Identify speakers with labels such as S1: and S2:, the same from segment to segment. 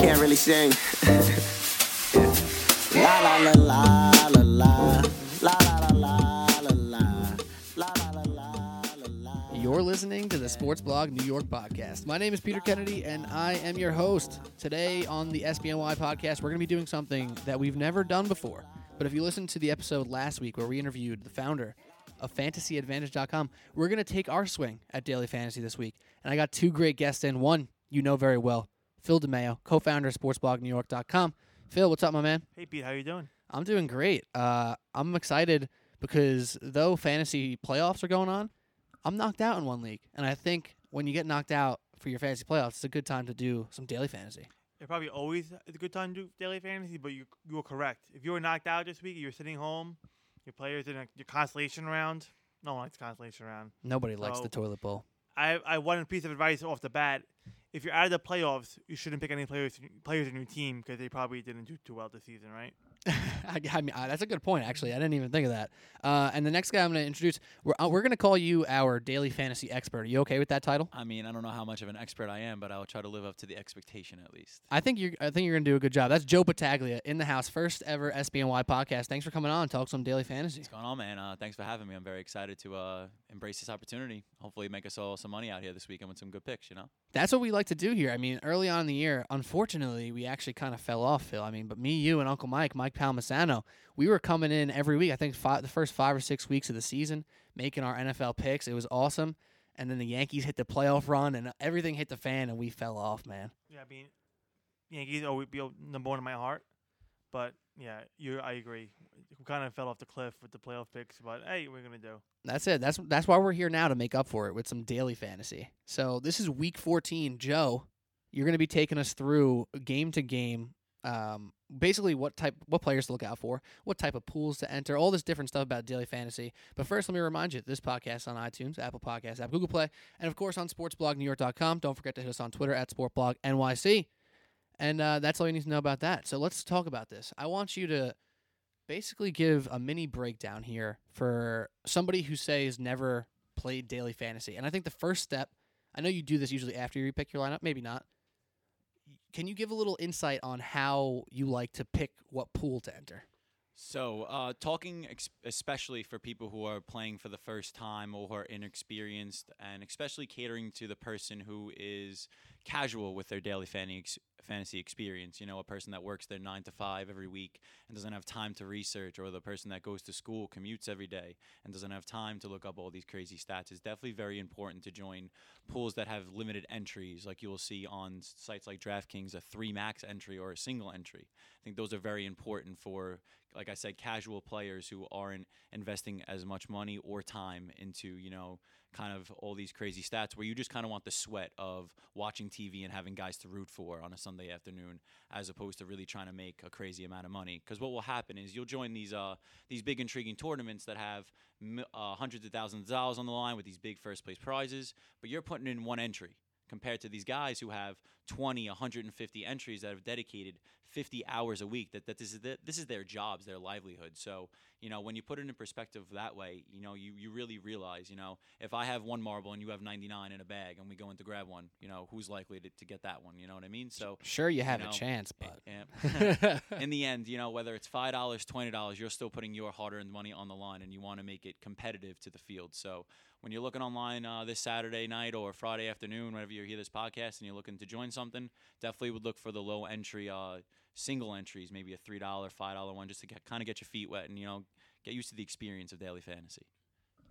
S1: can't really sing. La la la la la la la la la la la la la la.
S2: You're listening to the Sports Blog New York podcast. My name is Peter Kennedy, and I am your host. Today on the SBNY podcast, we're going to be doing something that we've never done before. But if you listened to the episode last week where we interviewed the founder of FantasyAdvantage.com, we're going to take our swing at daily fantasy this week. And I got two great guests in. One you know very well, Phil DeMayo, co-founder of SportsBlogNewYork.com. Phil, what's up, my man?
S3: Hey Pete, how you doing?
S2: I'm doing great. Uh, I'm excited because though fantasy playoffs are going on, I'm knocked out in one league, and I think when you get knocked out for your fantasy playoffs, it's a good time to do some daily fantasy.
S3: It's probably always a good time to do daily fantasy, but you you were correct. If you were knocked out this week, you're sitting home, your players in a, your constellation round. No one likes constellation round.
S2: Nobody likes the toilet bowl.
S3: I I one piece of advice off the bat: if you're out of the playoffs, you shouldn't pick any players players in your team because they probably didn't do too well this season, right?
S2: I, I mean, uh, that's a good point. Actually, I didn't even think of that. Uh, and the next guy I'm going to introduce, we're uh, we're going to call you our daily fantasy expert. Are you okay with that title?
S4: I mean, I don't know how much of an expert I am, but I'll try to live up to the expectation at least.
S2: I think you're. I think you're going to do a good job. That's Joe Battaglia in the house, first ever SBNY podcast. Thanks for coming on. Talk some daily fantasy.
S4: What's going on, man? Uh, thanks for having me. I'm very excited to uh, embrace this opportunity. Hopefully, make us all some money out here this weekend with some good picks. You know.
S2: That's what we like to do here. I mean, early on in the year, unfortunately, we actually kind of fell off, Phil. I mean, but me, you, and Uncle Mike, Mike Palmisano, we were coming in every week. I think five, the first five or six weeks of the season, making our NFL picks. It was awesome. And then the Yankees hit the playoff run, and everything hit the fan, and we fell off, man.
S3: Yeah, I mean, Yankees always be number one in my heart, but yeah, you I agree. We kind of fell off the cliff with the playoff picks, but hey, we're gonna do?
S2: That's it. That's that's why we're here now to make up for it with some daily fantasy. So this is week 14. Joe, you're going to be taking us through game to game. Um, basically, what type, what players to look out for, what type of pools to enter, all this different stuff about daily fantasy. But first, let me remind you: this podcast on iTunes, Apple Podcasts, app, Google Play, and of course on SportsBlogNewYork.com. Don't forget to hit us on Twitter at SportBlogNYC. And uh, that's all you need to know about that. So let's talk about this. I want you to basically give a mini breakdown here for somebody who says never played daily fantasy. And I think the first step, I know you do this usually after you pick your lineup, maybe not. Can you give a little insight on how you like to pick what pool to enter?
S4: So, uh, talking ex- especially for people who are playing for the first time or who are inexperienced, and especially catering to the person who is casual with their daily fantasy experience. You know, a person that works their nine to five every week and doesn't have time to research, or the person that goes to school, commutes every day, and doesn't have time to look up all these crazy stats. It's definitely very important to join pools that have limited entries, like you will see on sites like DraftKings, a three max entry or a single entry. I think those are very important for, like I said, casual players who aren't investing as much money or time into, you know, kind of all these crazy stats where you just kind of want the sweat of watching TV and having guys to root for on a Sunday afternoon as opposed to really trying to make a crazy amount of money. Because what will happen is you'll join these uh, these big intriguing tournaments that have uh, hundreds of thousands of dollars on the line with these big first place prizes, but you're putting in one entry compared to these guys who have 20 150 entries that have dedicated 50 hours a week that, that this is the, this is their jobs their livelihood so you know when you put it in perspective that way you know you, you really realize you know if i have one marble and you have 99 in a bag and we go in to grab one you know who's likely to, to get that one you know what i mean so
S2: Sure, you have
S4: know,
S2: a chance, but
S4: in the end, you know, whether it's five dollars, twenty dollars, you're still putting your hard-earned money on the line, and you want to make it competitive to the field. So when you're looking online uh, this Saturday night or Friday afternoon, whenever you hear this podcast, and you're looking to join something, definitely would look for the low entry, uh, single entries, maybe a three dollar, five dollar one, just to get, kind of get your feet wet and you know get used to the experience of daily fantasy.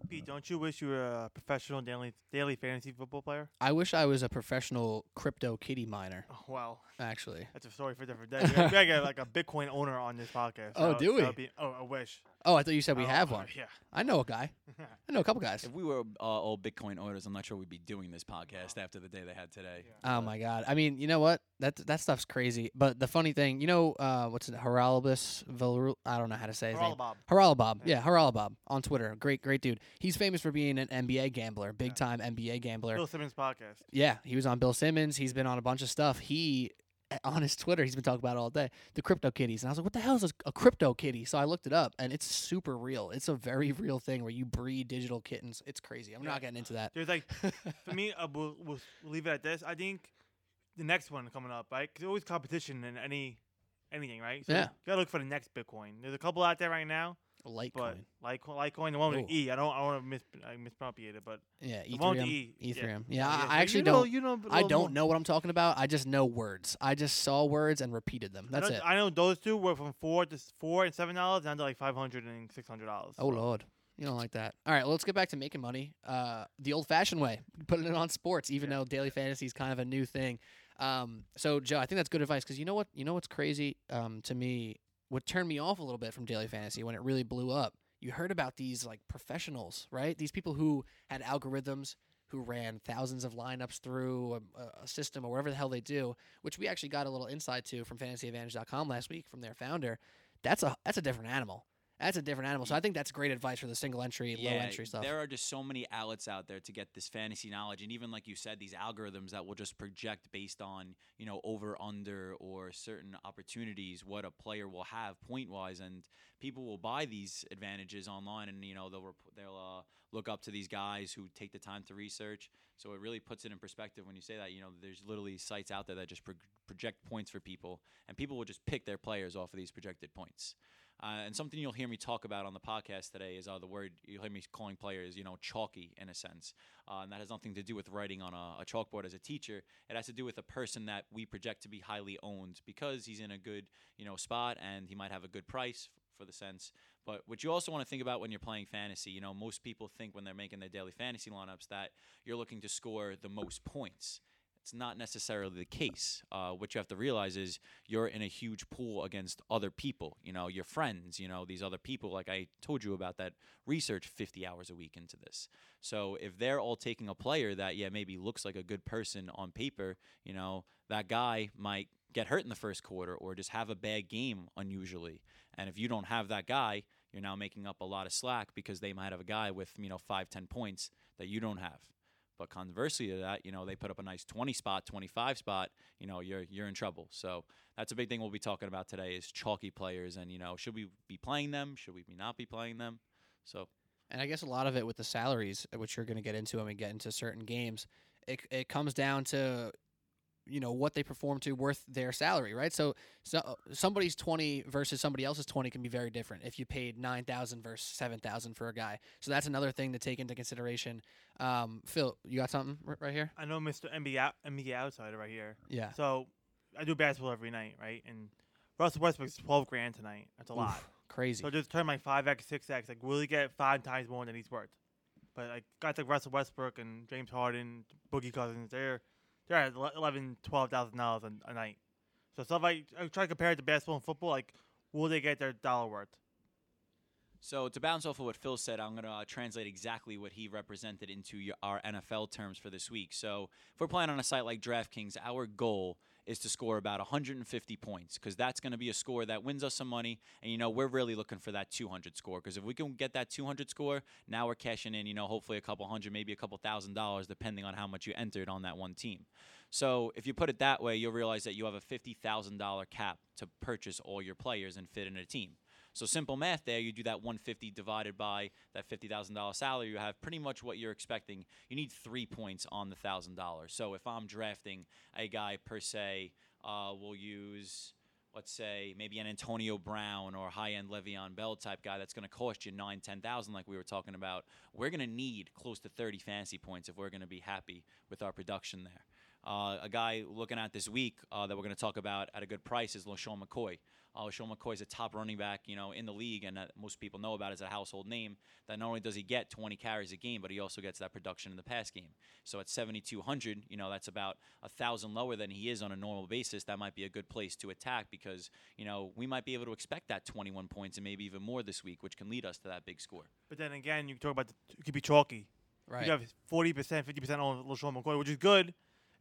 S3: Pete, don't you wish you were a professional daily daily fantasy football player?
S2: I wish I was a professional crypto kitty miner,
S3: Oh, well,
S2: actually.
S3: that's a story for a different day. We gotta- we gotta get like a Bitcoin owner on this podcast.
S2: Oh, do we?
S3: that'd Be, oh, I wish.
S2: Oh, I thought you said we
S3: Oh,
S2: have
S3: uh,
S2: one.
S3: Yeah.
S2: I know a guy. I know a couple guys.
S4: If we were uh, all Bitcoin owners, I'm not sure we'd be doing this podcast after the day they had today.
S2: Oh my god! I mean, you know what? That that stuff's crazy. But the funny thing, you know, uh, what's it? Haralabos Villarul? I don't know how to say his name.
S3: Bob.
S2: Haralabob. Yeah, Haralabob on Twitter. Great, great dude. He's famous for being an NBA gambler, big
S3: Yeah.
S2: time NBA gambler.
S3: Bill Simmons podcast.
S2: Yeah, he was on Bill Simmons. He's been on a bunch of stuff. He on his Twitter, he's been talking about it all day. The crypto kitties, and I was like, "What the hell is a, a crypto kitty?" So I looked it up, and it's super real. It's a very real thing where you breed digital kittens. It's crazy. I'm
S3: Yeah.
S2: not getting into that.
S3: There's like, for me, uh, we'll, we'll leave it at this. I think the next one coming up, right? 'Cause there's always competition in any anything, right? So
S2: Yeah.
S3: You gotta look for the next Bitcoin. There's a couple out there right now,
S2: Litecoin.
S3: but like Litecoin, the one with
S2: Ooh.
S3: E. I don't I want to mis I mispronunciate it, but
S2: yeah,
S3: the one with
S2: Ethereum.
S3: E. yeah.
S2: Ethereum. Yeah, I, I actually
S3: you know,
S2: don't.
S3: You know,
S2: I don't know what I'm talking about. I just know words. I just saw words and repeated them. That's
S3: I know,
S2: it.
S3: I know those two were from four to s- four and seven dollars down to like five hundred and six hundred dollars.
S2: Oh lord, you don't like that. All right, well, let's get back to making money. Uh, the old-fashioned way, putting it on sports, even though daily fantasy is kind of a new thing. Um, so Joe, I think that's good advice because you know what? You know what's crazy um, to me? What turned me off a little bit from daily fantasy when it really blew up? You heard about these like professionals, right? These people who had algorithms. Who ran thousands of lineups through a, a- system or whatever the hell they do, which we actually got a little insight to from FantasyAdvantage.com last week from their founder. That's a that's a different animal. That's a different animal. So I think that's great advice for the single entry, low entry stuff.
S4: There are just so many outlets out there to get this fantasy knowledge, and even like you said, these algorithms that will just project based on you know over under or certain opportunities what a player will have point wise, and people will buy these advantages online, and you know they'll rep- they'll uh, look up to these guys who take the time to research. So it really puts it in perspective when you say that. You know, there's literally sites out there that just pro- project points for people, and people will just pick their players off of these projected points. Uh, and something you'll hear me talk about on the podcast today is uh, the word you'll hear me calling players, you know, chalky in a sense. Uh, and that has nothing to do with writing on a, a chalkboard as a teacher. It has to do with a person that we project to be highly owned because he's in a good, you know, spot and he might have a good price for the sense. But what you also want to think about when you're playing fantasy, you know, most people think when they're making their daily fantasy lineups that you're looking to score the most points. It's not necessarily the case. Uh, what you have to realize is you're in a huge pool against other people, you know, your friends, you know, these other people. Like I told you about that research 50 hours a week into this. So if they're all taking a player that, yeah, maybe looks like a good person on paper, you know, that guy might get hurt in the first quarter or just have a bad game unusually. And if you don't have that guy, you're now making up a lot of slack because they might have a guy with, you know, five, 10 points that you don't have. But conversely to that, you know, they put up a nice 20 spot, 25 spot, you know, you're you're in trouble. So that's a big thing we'll be talking about today is chalky players and, you know, should we be playing them? Should we be not be playing them? So
S2: And I guess a lot of it with the salaries, which you're going to get into when we get into certain games, it it comes down to you know what they perform to worth their salary, right? So, so somebody's 20 versus somebody else's 20 can be very different if you paid 9,000 versus 7,000 for a guy. So that's another thing to take into consideration. Um, Phil, you got something r- right here?
S3: I know Mr. NBA out, NBA outsider right here.
S2: Yeah.
S3: So I do basketball every night, right? And Russell Westbrook's twelve grand tonight. That's a lot.
S2: Crazy.
S3: So just turn my five x, six x. Like, will he get five times more than he's worth? But like guys like Russell Westbrook and James Harden, Boogie Cousins, they're they're at eleven, twelve thousand dollars a night. So stuff like I try to compare it to basketball and football. Like, will they get their dollar worth?
S4: So to bounce off of what Phil said, I'm going to uh, translate exactly what he represented into your, our NFL terms for this week. So if we're playing on a site like DraftKings, our goal is to score about 150 points because that's going to be a score that wins us some money. And you know we're really looking for that 200 score because if we can get that 200 score, now we're cashing in. You know, hopefully a couple hundred, maybe a couple thousand dollars, depending on how much you entered on that one team. So if you put it that way, you'll realize that you have a $50,000 cap to purchase all your players and fit in a team. So simple math there, you do that 150 divided by that $50,000 salary, you have pretty much what you're expecting. You need three points on the $1,000. So if I'm drafting a guy per se, uh, we'll use, let's say, maybe an Antonio Brown or high-end Le'Veon Bell type guy that's going to cost you nine, ten thousand, like we were talking about. We're going to need close to 30 fantasy points if we're going to be happy with our production there. Uh, a guy looking at this week uh, that we're going to talk about at a good price is LeSean McCoy. Uh, LeSean McCoy is a top running back, you know, in the league, and that most people know about as a household name. That not only does he get 20 carries a game, but he also gets that production in the pass game. So at 7,200, you know, that's about a thousand lower than he is on a normal basis. That might be a good place to attack because you know we might be able to expect that 21 points and maybe even more this week, which can lead us to that big score.
S3: But then again, you talk about the, it could be chalky.
S2: right.
S3: You have forty percent, fifty percent on LeSean McCoy, which is good.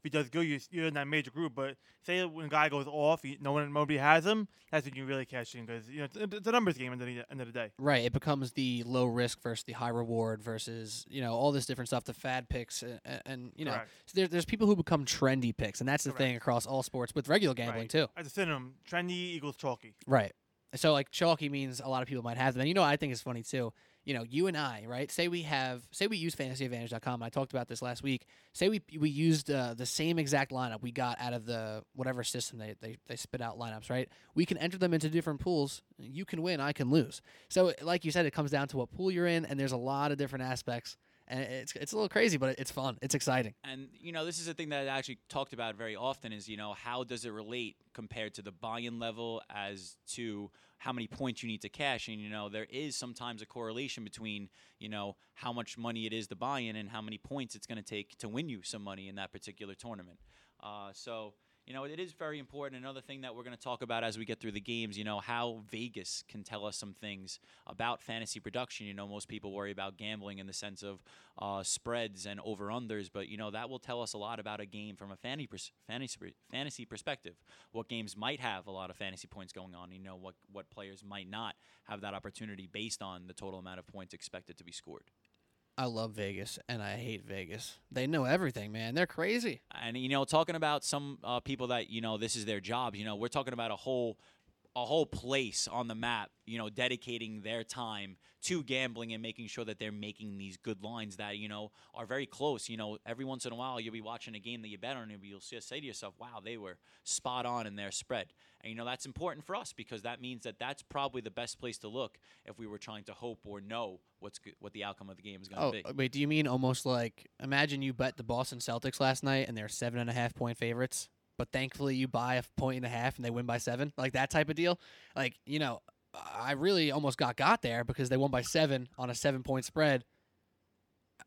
S3: He does good, you're, you're in that major group. But say when a guy goes off, you, no one, nobody has him. That's when you really cash in because you know it's, it's a numbers game at the end of the day.
S2: Right, it becomes the low risk versus the high reward versus you know all this different stuff, the fad picks, and, and you know
S3: Correct.
S2: so there, there's people who become trendy picks, and that's the thing across all sports with regular gambling
S3: Right.
S2: too.
S3: As a synonym, trendy equals chalky.
S2: Right. So like chalky means a lot of people might have them. And you know I think it's funny too. You know, you and I, right? Say we have, say we use fantasyadvantage.com. I talked about this last week. Say we we used uh, the same exact lineup we got out of the whatever system they, they they spit out lineups, right? We can enter them into different pools. You can win, I can lose. So, like you said, it comes down to what pool you're in, and there's a lot of different aspects. And it's it's a little crazy, but it's fun. It's exciting.
S4: And you know, this is a thing that I actually talked about very often is, you know, how does it relate compared to the buy-in level as to how many points you need to cash and you know, there is sometimes a correlation between, you know, how much money it is to buy in and how many points it's going to take to win you some money in that particular tournament. Uh, so you know, it is very important. Another thing that we're going to talk about as we get through the games, you know, how Vegas can tell us some things about fantasy production. You know, most people worry about gambling in the sense of uh, spreads and over unders, but you know that will tell us a lot about a game from a fantasy fantasy fantasy perspective. What games might have a lot of fantasy points going on. You know, what what players might not have that opportunity based on the total amount of points expected to be scored.
S2: I love Vegas and I hate Vegas. They know everything, man. They're crazy.
S4: And you know, talking about some uh, people that you know this is their job. You know, we're talking about a whole a whole place on the map. You know, dedicating their time to gambling and making sure that they're making these good lines that you know are very close. You know, every once in a while you'll be watching a game that you bet on and you'll say to yourself, "Wow, they were spot on in their spread." And you know that's important for us because that means that that's probably the best place to look if we were trying to hope or know what's go- what the outcome of the game is going to
S2: Oh,
S4: be.
S2: wait, do you mean almost like imagine you bet the Boston Celtics last night and they're seven and a half point favorites, but thankfully you buy a point and a half and they win by seven, like that type of deal? Like, you know, I really almost got got there because they won by seven on a seven point spread.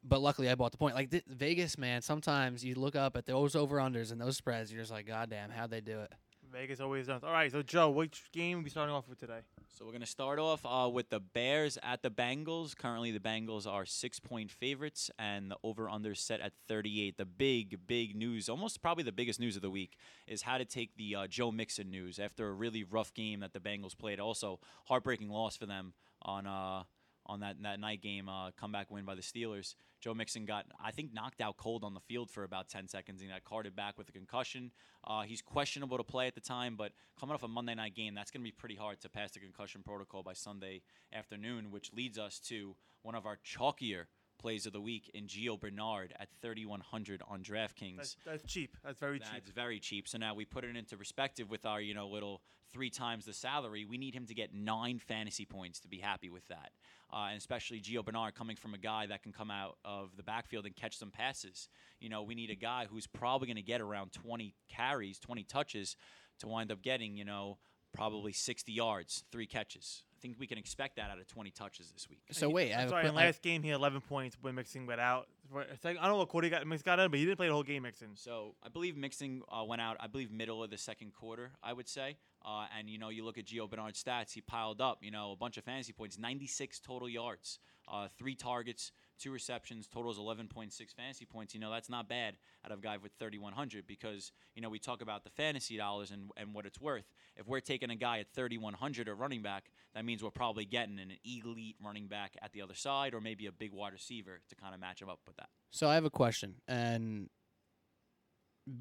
S2: But luckily, I bought the point. Like th- Vegas, man. Sometimes you look up at those over unders and those spreads, you're just like, God damn, how'd they do it?
S3: Vegas always does. All right, so Joe, which game are we starting off with today?
S4: So we're going to start off uh, with the Bears at the Bengals. Currently, the Bengals are six-point favorites, and the over/under set at 38. The big, big news, almost probably the biggest news of the week, is how to take the uh, Joe Mixon news after a really rough game that the Bengals played. Also, heartbreaking loss for them on uh, on that that night game, uh, comeback win by the Steelers. Joe Mixon got, I think, knocked out cold on the field for about 10 seconds and got carted back with a concussion. Uh, he's questionable to play at the time, but coming off a Monday night game, that's going to be pretty hard to pass the concussion protocol by Sunday afternoon, which leads us to one of our chalkier plays of the week in Gio Bernard at 3,100 on DraftKings.
S3: That's, that's cheap. That's very cheap.
S4: That's very cheap. So now we put it into perspective with our, you know, little three times the salary. We need him to get nine fantasy points to be happy with that. Uh, and especially Gio Bernard coming from a guy that can come out of the backfield and catch some passes. You know, we need a guy who's probably going to get around 20 carries, 20 touches to wind up getting, you know, probably 60 yards, three catches. I think we can expect that out of 20 touches this week.
S2: So wait, I have
S3: Sorry,
S2: que-
S3: in
S2: I-
S3: last game he had 11 points when Mixon went out. For- I don't know what quarter he got Mixon got in, but he didn't play the whole game. Mixon.
S4: So I believe Mixon uh, went out. I believe middle of the second quarter. I would say. Uh, and you know, you look at Gio Bernard's stats. He piled up. You know, a bunch of fantasy points. 96 total yards. Uh, three targets, two receptions. Totals 11.6 fantasy points. You know, that's not bad out of a guy with 3,100 because you know we talk about the fantasy dollars and and what it's worth. If we're taking a guy at 3,100 at running back, that means we're probably getting an elite running back at the other side, or maybe a big wide receiver to kind of match him up with that.
S2: So I have a question, and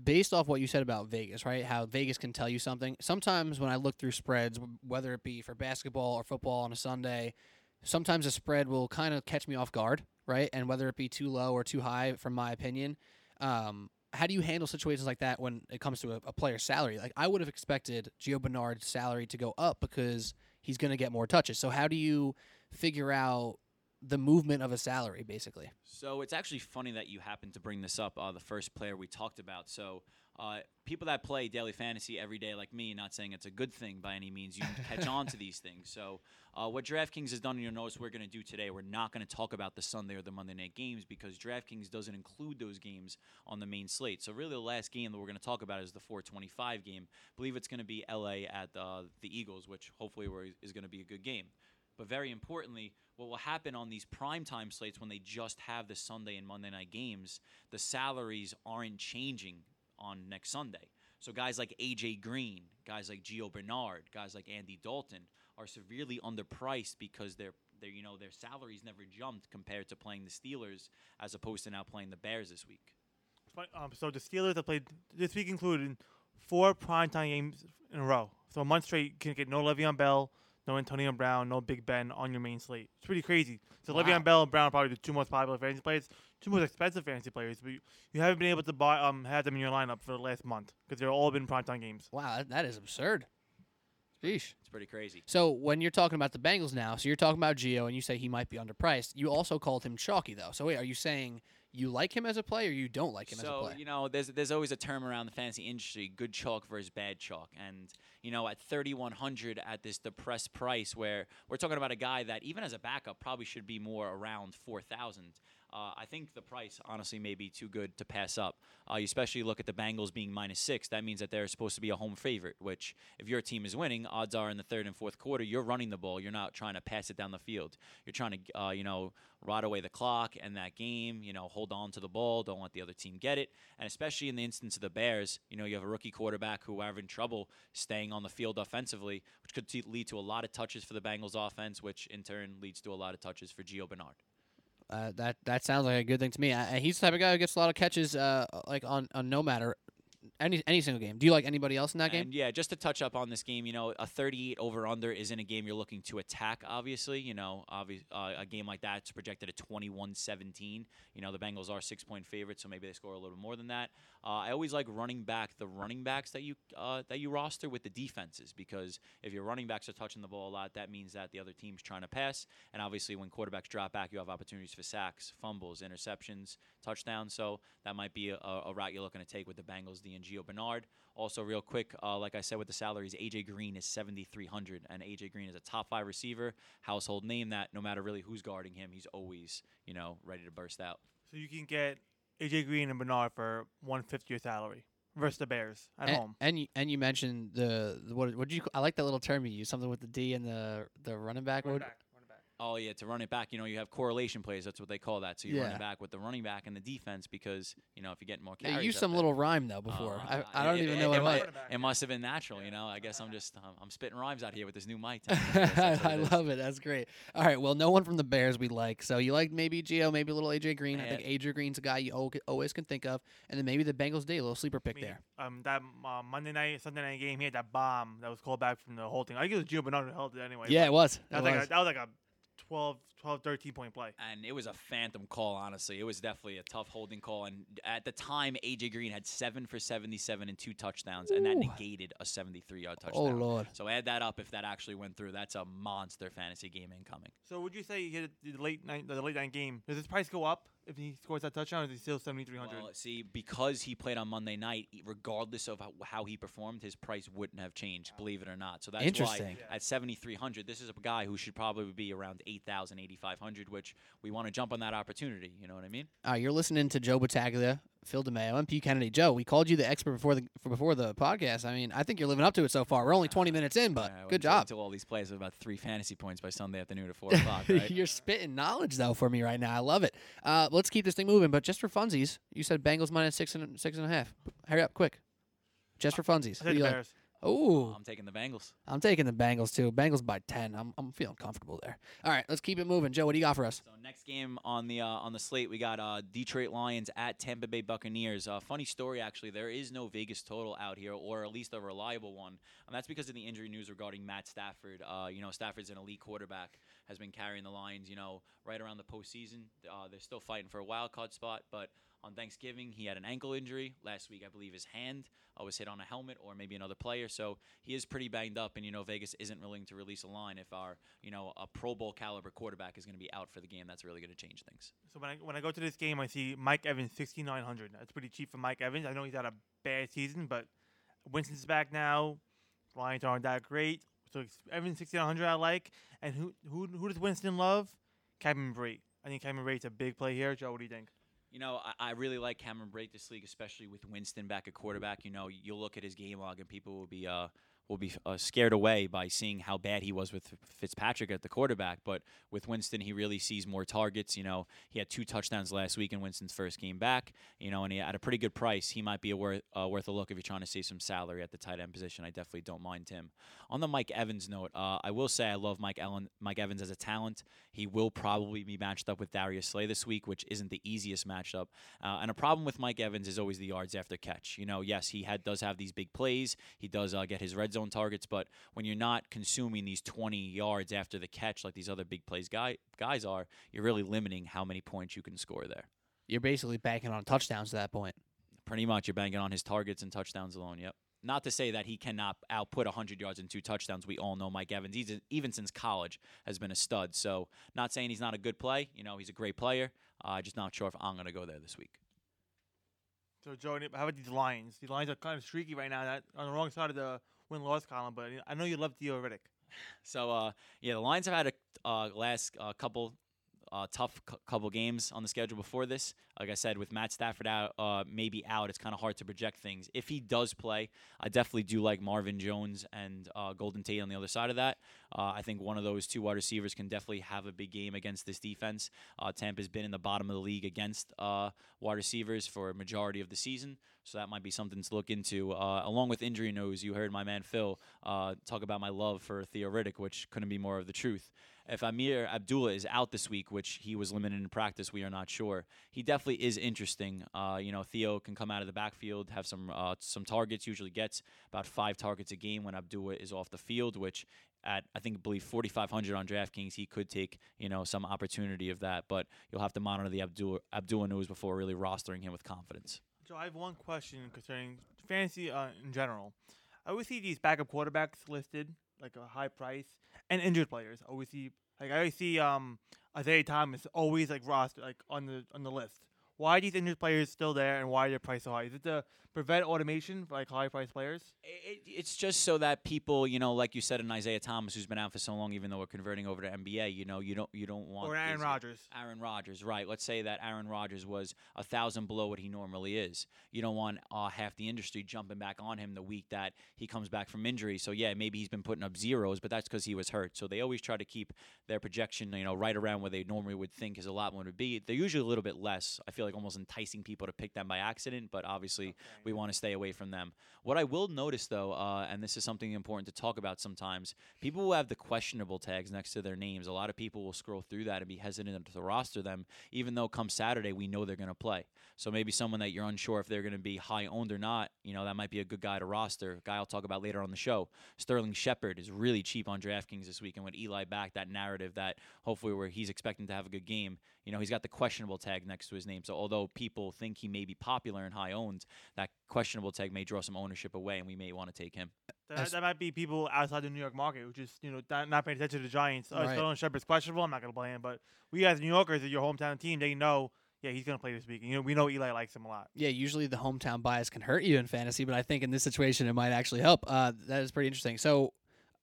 S2: based off what you said about Vegas, right? How Vegas can tell you something. Sometimes when I look through spreads, whether it be for basketball or football on a Sunday, sometimes a spread will kind of catch me off guard, right? And whether it be too low or too high, from my opinion, um, how do you handle situations like that when it comes to a, a player's salary? Like I would have expected Gio Bernard's salary to go up because he's going to get more touches. So how do you figure out the movement of a salary, basically?
S4: So it's actually funny that you happen to bring this up. Uh, the first player we talked about. So uh, people that play daily fantasy every day, like me, not saying it's a good thing by any means, you catch on to these things. So uh, what DraftKings has done, and you'll notice we're going to do today, we're not going to talk about the Sunday or the Monday night games because DraftKings doesn't include those games on the main slate. So really, the last game that we're going to talk about is the 425 game. I believe it's going to be LA at uh, the Eagles, which hopefully is going to be a good game. But very importantly, what will happen on these primetime slates when they just have the Sunday and Monday night games, the salaries aren't changing on next Sunday. So guys like AJ Green, guys like Gio Bernard, guys like Andy Dalton are severely underpriced because their their you know their salaries never jumped compared to playing the Steelers as opposed to now playing the Bears this week.
S3: Um, so the Steelers have played this week included four primetime games in a row. So a month straight can get no Le'Veon Bell, no Antonio Brown, no Big Ben on your main slate. It's pretty crazy. So
S2: Wow.
S3: Le'Veon Bell and Brown are probably the two most popular fantasy players, two most expensive fantasy players. But you, you haven't been able to buy um have them in your lineup for the last month because they're all been primetime games.
S2: Wow, that, that is absurd. Sheesh.
S4: It's pretty crazy.
S2: So when you're talking about the Bengals now, so you're talking about Gio, and you say he might be underpriced. You also called him chalky though. So wait, are you saying you like him as a player, you don't like him as a player.
S4: so you know, there's there's always a term around the fantasy industry: good chalk versus bad chalk. And you know, at 3,100 at this depressed price, where we're talking about a guy that even as a backup probably should be more around 4,000. Uh, I think the price honestly may be too good to pass up. Uh, you especially look at the Bengals being minus six. That means that they're supposed to be a home favorite. Which, if your team is winning, odds are in the third and fourth quarter you're running the ball. You're not trying to pass it down the field. You're trying to, uh, you know, rot away the clock and that game. You know, hold on to the ball. Don't let the other team get it. And especially in the instance of the Bears, you know, you have a rookie quarterback who are having trouble staying on the field offensively, which could t- lead to a lot of touches for the Bengals offense, which in turn leads to a lot of touches for Gio Bernard.
S2: Uh, that that sounds like a good thing to me. I, he's the type of guy who gets a lot of catches, uh, like on, on no matter any any single game. Do you like anybody else in that game?
S4: Yeah, just to touch up on this game, you know, a 38 over under is in a game you're looking to attack. Obviously, you know, uh, a game like that's projected at 21-17. You know, the Bengals are six point favorites, so maybe they score a little more than that. Uh, I always like running back the running backs that you uh, that you roster with the defenses because if your running backs are touching the ball a lot, that means that the other team's trying to pass. And obviously, when quarterbacks drop back, you have opportunities for sacks, fumbles, interceptions, touchdowns. So that might be a, a route you're looking to take with the Bengals, and Gio Bernard. Also, real quick, uh, like I said with the salaries, AJ Green is 7,300, and AJ Green is a top five receiver, household name that no matter really who's guarding him, he's always you know ready to burst out.
S3: So you can get AJ Green and Bernard for one fifth your salary versus the Bears at
S2: and,
S3: home.
S2: And you, and you mentioned the, the what what did you I like that little term you used something with the D and the the running back.
S3: Running back, running back.
S4: Oh yeah, to run it back, you know, you have correlation plays. That's what they call that. So you run it back with the running back and the defense because you know if you get more carries.
S2: They
S4: carries.
S2: used some
S4: there-
S2: little rhyme though before.
S4: Uh,
S2: I, I don't
S4: it-
S2: even
S4: it-
S2: know
S4: it,
S2: what
S4: might-
S2: it
S3: Running
S4: It must have been natural, you know. I guess I'm just um, I'm spitting rhymes out here with this new mic. I guess that's what
S2: I love it. That's great. All right. Well, no one from the Bears we like. So you like maybe Gio, maybe a little AJ Green. I think AJ Green's a guy you always can think of, and then maybe the Bengals Day a little sleeper
S3: I
S2: pick
S3: mean,
S2: there.
S3: Um, that uh, Monday night, Sunday night game, he had that bomb that was called back from the whole thing. I think it was Gio Bernard who held it anyway.
S2: Yeah, it was.
S3: that
S2: It
S3: was, like a, that was like a 12, 12, 13 point play.
S4: and it was a phantom call. Honestly, it was definitely a tough holding call. And at the time, AJ Green had seven for seventy-seven and two touchdowns, and that negated a seventy-three yard
S2: oh,
S4: touchdown.
S2: Oh lord.
S4: So add that up if that actually went through. That's a monster fantasy game incoming.
S3: So would you say he hit the late night, the late night game? Does his price go up if he scores that touchdown? Or is he still seventy three hundred?
S4: Well, see, because he played on Monday night, regardless of how, how he performed, his price wouldn't have changed, believe it or not. So that's
S2: Interesting.
S4: why at 7,300, this is a guy who should probably be around 8,000, 8,500, which we want to jump on that opportunity. You know what I mean?
S2: All right, you're listening to Joe Battaglia, Phil DeMayo, MP Kennedy. Joe, we called you the expert before the for before the podcast. I mean, I think you're living up to it so far. We're only 20 minutes in, but
S4: Yeah,
S2: good job.
S4: Until all these plays have about three fantasy points by Sunday afternoon at 4 o'clock, right?
S2: You're spitting knowledge though for me right now. I love it. Uh, let's keep this thing moving. But just for funsies, you said Bengals minus six and six and a half. Hurry up, quick. Just for funsies.
S3: I said
S2: do
S3: the
S2: you like? Oh,
S4: I'm taking the Bengals.
S2: I'm taking the Bengals too. Bengals by 10. I'm I'm feeling comfortable there. All right, let's keep it moving. Joe, what do you got for us?
S4: So next game on the uh, on the slate, we got uh, Detroit Lions at Tampa Bay Buccaneers. Uh, funny story, actually, there is no Vegas total out here, or at least a reliable one, and that's because of the injury news regarding Matt Stafford. Uh, you know, Stafford's an elite quarterback, has been carrying the Lions. You know, right around the postseason. Uh, they're still fighting for a wild card spot, but on Thanksgiving he had an ankle injury. Last week, I believe his hand uh, was hit on a helmet or maybe another player, so he is pretty banged up. And you know, Vegas isn't willing to release a line if our you know a Pro Bowl caliber quarterback is going to be out for the game. That's really going to change things.
S3: So when I when I go to this game, I see Mike Evans sixty nine hundred. That's pretty cheap for Mike Evans. I know he's had a bad season, but Winston's back now. Lions aren't that great. So Evans sixty nine hundred I like. And who who who does Winston love? Kevin Brate. I think Kevin Brate's a big play here. Joe, what do you think?
S4: You know, I, I really like Cameron Brate this league, especially with Winston back at quarterback. You know, you'll look at his game log and people will be uh, will be uh, scared away by seeing how bad he was with Fitzpatrick at the quarterback. But with Winston, he really sees more targets. You know, he had two touchdowns last week in Winston's first game back. You know, and he at a pretty good price, he might be a worth uh, worth a look if you're trying to save some salary at the tight end position. I definitely don't mind him. On the Mike Evans note, uh, I will say I love Mike Ellen, Mike Evans as a talent. He will probably be matched up with Darius Slay this week, which isn't the easiest matchup. Uh, and a problem with Mike Evans is always the yards after catch. You know, yes, he had does have these big plays. He does uh, get his red zone zone targets. But when you're not consuming these 20 yards after the catch like these other big plays guy, guys are, you're really limiting how many points you can score there.
S2: You're basically banking on touchdowns at that point.
S4: Pretty much, you're banking on his targets and touchdowns alone. Yep. Not to say that he cannot output 100 yards and two touchdowns. We all know Mike Evans, he's a, even since college, has been a stud. So, not saying he's not a good play. You know, he's a great player. Uh, just not sure if I'm going to go there this week.
S3: So, Joe, how about these Lions? The Lions are kind of streaky right now. That on the wrong side of the win loss column, but I know you love Theo Riddick.
S4: So, uh, yeah, the Lions have had a uh, last uh, couple uh, tough c- couple games on the schedule before this. Like I said, with Matt Stafford out, uh, maybe out, it's kind of hard to project things. If he does play, I definitely do like Marvin Jones and uh, Golden Tate on the other side of that. Uh, I think one of those two wide receivers can definitely have a big game against this defense. Uh, Tampa's been in the bottom of the league against uh, wide receivers for a majority of the season. So that might be something to look into. Uh, along with injury news, you heard my man Phil talk about my love for Theo Riddick, which couldn't be more of the truth. If Ameer Abdullah is out this week, which he was limited in practice, we are not sure. He definitely is interesting. Uh, you know, Theo can come out of the backfield, have some uh, some targets. Usually gets about five targets a game when Abdullah is off the field, which at I think I believe 4500 on DraftKings he could take you know some opportunity of that but you'll have to monitor the Abdullah Abdullah news before really rostering him with confidence.
S3: So I have one question concerning fantasy uh, in general. I always see these backup quarterbacks listed like a high price and injured players. I always see like I always see um Isaiah Thomas always like roster like on the on the list. Why are these injured players still there, and why their price so high? Is it to prevent automation for like high price players?
S4: It, it's just so that people, you know, like you said, in Isaiah Thomas, who's been out for so long, even though we're converting over to NBA, you know, you don't you don't want
S3: Or Aaron
S4: these-
S3: Rodgers.
S4: Aaron Rodgers, right? Let's say that Aaron Rodgers was a thousand below what he normally is. You don't want uh, half the industry jumping back on him the week that he comes back from injury. So yeah, maybe he's been putting up zeros, but that's because he was hurt. So they always try to keep their projection, you know, right around where they normally would think his allotment would be. They're usually a little bit less. I feel like almost enticing people to pick them by accident, but obviously we want to stay away from them. What I will notice though, uh, and this is something important to talk about sometimes, people who have the questionable tags next to their names, a lot of people will scroll through that and be hesitant to roster them, even though come Saturday we know they're going to play. So maybe someone that you're unsure if they're going to be high owned or not, you know, that might be a good guy to roster. Guy I'll talk about later on the show. Sterling Shepard is really cheap on DraftKings this week, and with Eli back, that narrative that hopefully where he's expecting to have a good game, you know, he's got the questionable tag next to his name. So although people think he may be popular and high owned, that questionable tag may draw some ownership away, and we may want to take him.
S3: That, that might be people outside the New York market who just you know not, not paying attention to the Giants. Oh,
S2: Right.
S3: Sterling Shepard's questionable. I'm not gonna play him, but we as New Yorkers, your hometown team, they know. Yeah, he's gonna play this week. And, you know, we know Eli likes him a lot.
S2: Yeah, usually the hometown bias can hurt you in fantasy, but I think in this situation it might actually help. Uh, that is pretty interesting. So,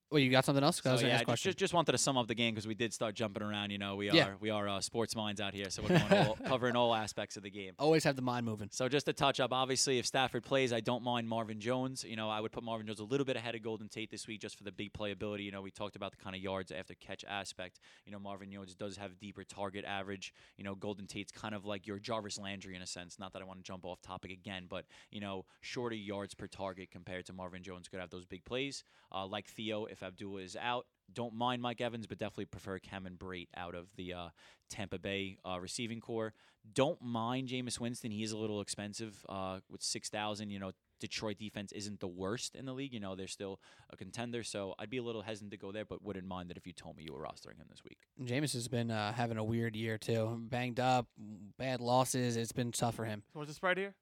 S2: well, you got something else? I
S4: So yeah,
S2: ask
S4: just,
S2: question.
S4: just wanted to sum up the game because we did start jumping around. You know, we
S2: Yeah.
S4: are we are uh, sports minds out here, so we're going all, covering all aspects of the game.
S2: Always have the mind moving.
S4: So just to touch up, obviously, if Stafford plays, I don't mind Marvin Jones. You know, I would put Marvin Jones a little bit ahead of Golden Tate this week just for the big playability. You know, we talked about the kind of yards after catch aspect. You know, Marvin Jones does have deeper target average. You know, Golden Tate's kind of like your Jarvis Landry in a sense. Not that I want to jump off topic again, but you know, shorter yards per target compared to Marvin Jones could have those big plays. Uh, like Theo, if Abdullah is out, don't mind Mike Evans, but definitely prefer Cameron Brate out of the uh, Tampa Bay uh, receiving core. Don't mind Jameis Winston. He is a little expensive uh, with 6,000. You know, Detroit defense isn't the worst in the league. You know, they're still a contender. So I'd be a little hesitant to go there, but wouldn't mind that if you told me you were rostering him this week.
S2: Jameis has been uh, having a weird year too. Banged up, bad losses. It's been tough for him.
S3: So what's the spread here?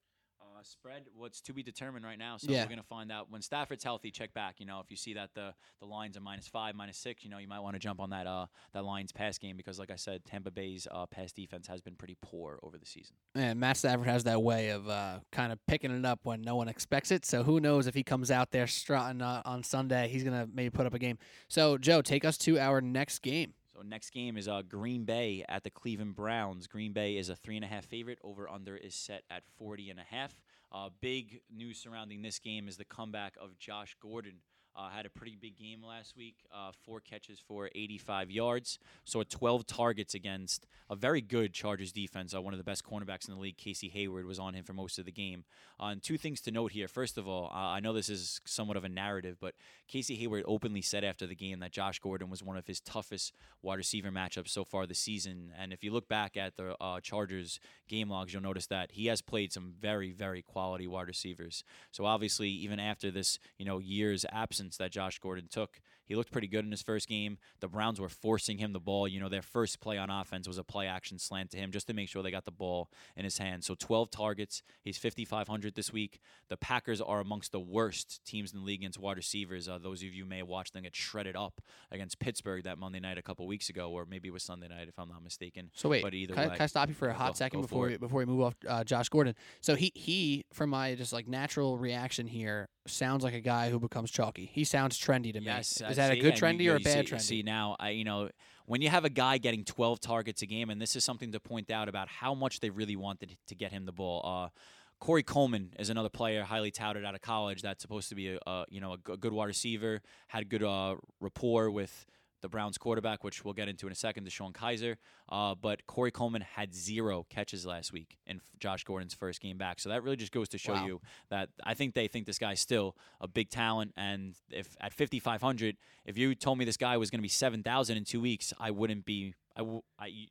S4: Spread, what's to be determined right now. So
S2: Yeah.
S4: we're going to find out when Stafford's healthy. Check back. You know, if you see that the the lines are minus five, minus six, you know, you might want to jump on that uh that Lions pass game because, like I said, Tampa Bay's uh, pass defense has been pretty poor over the season.
S2: And Matt Stafford has that way of uh, kind of picking it up when no one expects it. So who knows if he comes out there strutting uh, on Sunday, he's gonna maybe put up a game. So Joe, take us to our next game.
S4: So next game is uh, Green Bay at the Cleveland Browns. Green Bay is a three and a half favorite. Over under is set at forty and a half. Uh, big news surrounding this game is the comeback of Josh Gordon. Uh, had a pretty big game last week. Uh, four catches for 85 yards. So 12 targets against a very good Chargers defense. Uh, one of the best cornerbacks in the league, Casey Hayward, was on him for most of the game. Uh, and two things to note here. First of all, uh, I know this is somewhat of a narrative, but Casey Hayward openly said after the game that Josh Gordon was one of his toughest wide receiver matchups so far this season. And if you look back at the uh, Chargers game logs, you'll notice that he has played some very, very quality wide receivers. So obviously, even after this, you know, year's absence absence that Josh Gordon took. He looked pretty good in his first game. The Browns were forcing him the ball. You know, their first play on offense was a play action slant to him just to make sure they got the ball in his hands. So 12 targets. He's 5,500 this week. The Packers are amongst the worst teams in the league against wide receivers. Uh, those of you may have watched them get shredded up against Pittsburgh that Monday night a couple weeks ago, or maybe it was Sunday night if I'm not mistaken.
S2: So wait,
S4: but either
S2: can, I, can I stop you for a
S4: go-
S2: hot second
S4: go
S2: before we, before we move off uh, Josh Gordon? So he he, from my just like natural reaction here, sounds like a guy who becomes chalky. He sounds trendy to
S4: Yes,
S2: me.
S4: uh,
S2: Is that a good trendy
S4: you-
S2: or a bad
S4: see,
S2: trendy?
S4: See now, I you know when you have a guy getting 12 targets a game, and this is something to point out about how much they really wanted to get him the ball. Uh, Corey Coleman is another player highly touted out of college that's supposed to be a, a you know a, good wide receiver, had good uh, rapport with the Browns quarterback, which we'll get into in a second, DeShone Kizer. Uh, but Corey Coleman had zero catches last week in Josh Gordon's first game back. So that really just goes to show
S2: Wow.
S4: you that I think they think this guy's still a big talent. And if at 5,500, if you told me this guy was going to be 7,000 in two weeks, I wouldn't be, I, w- I,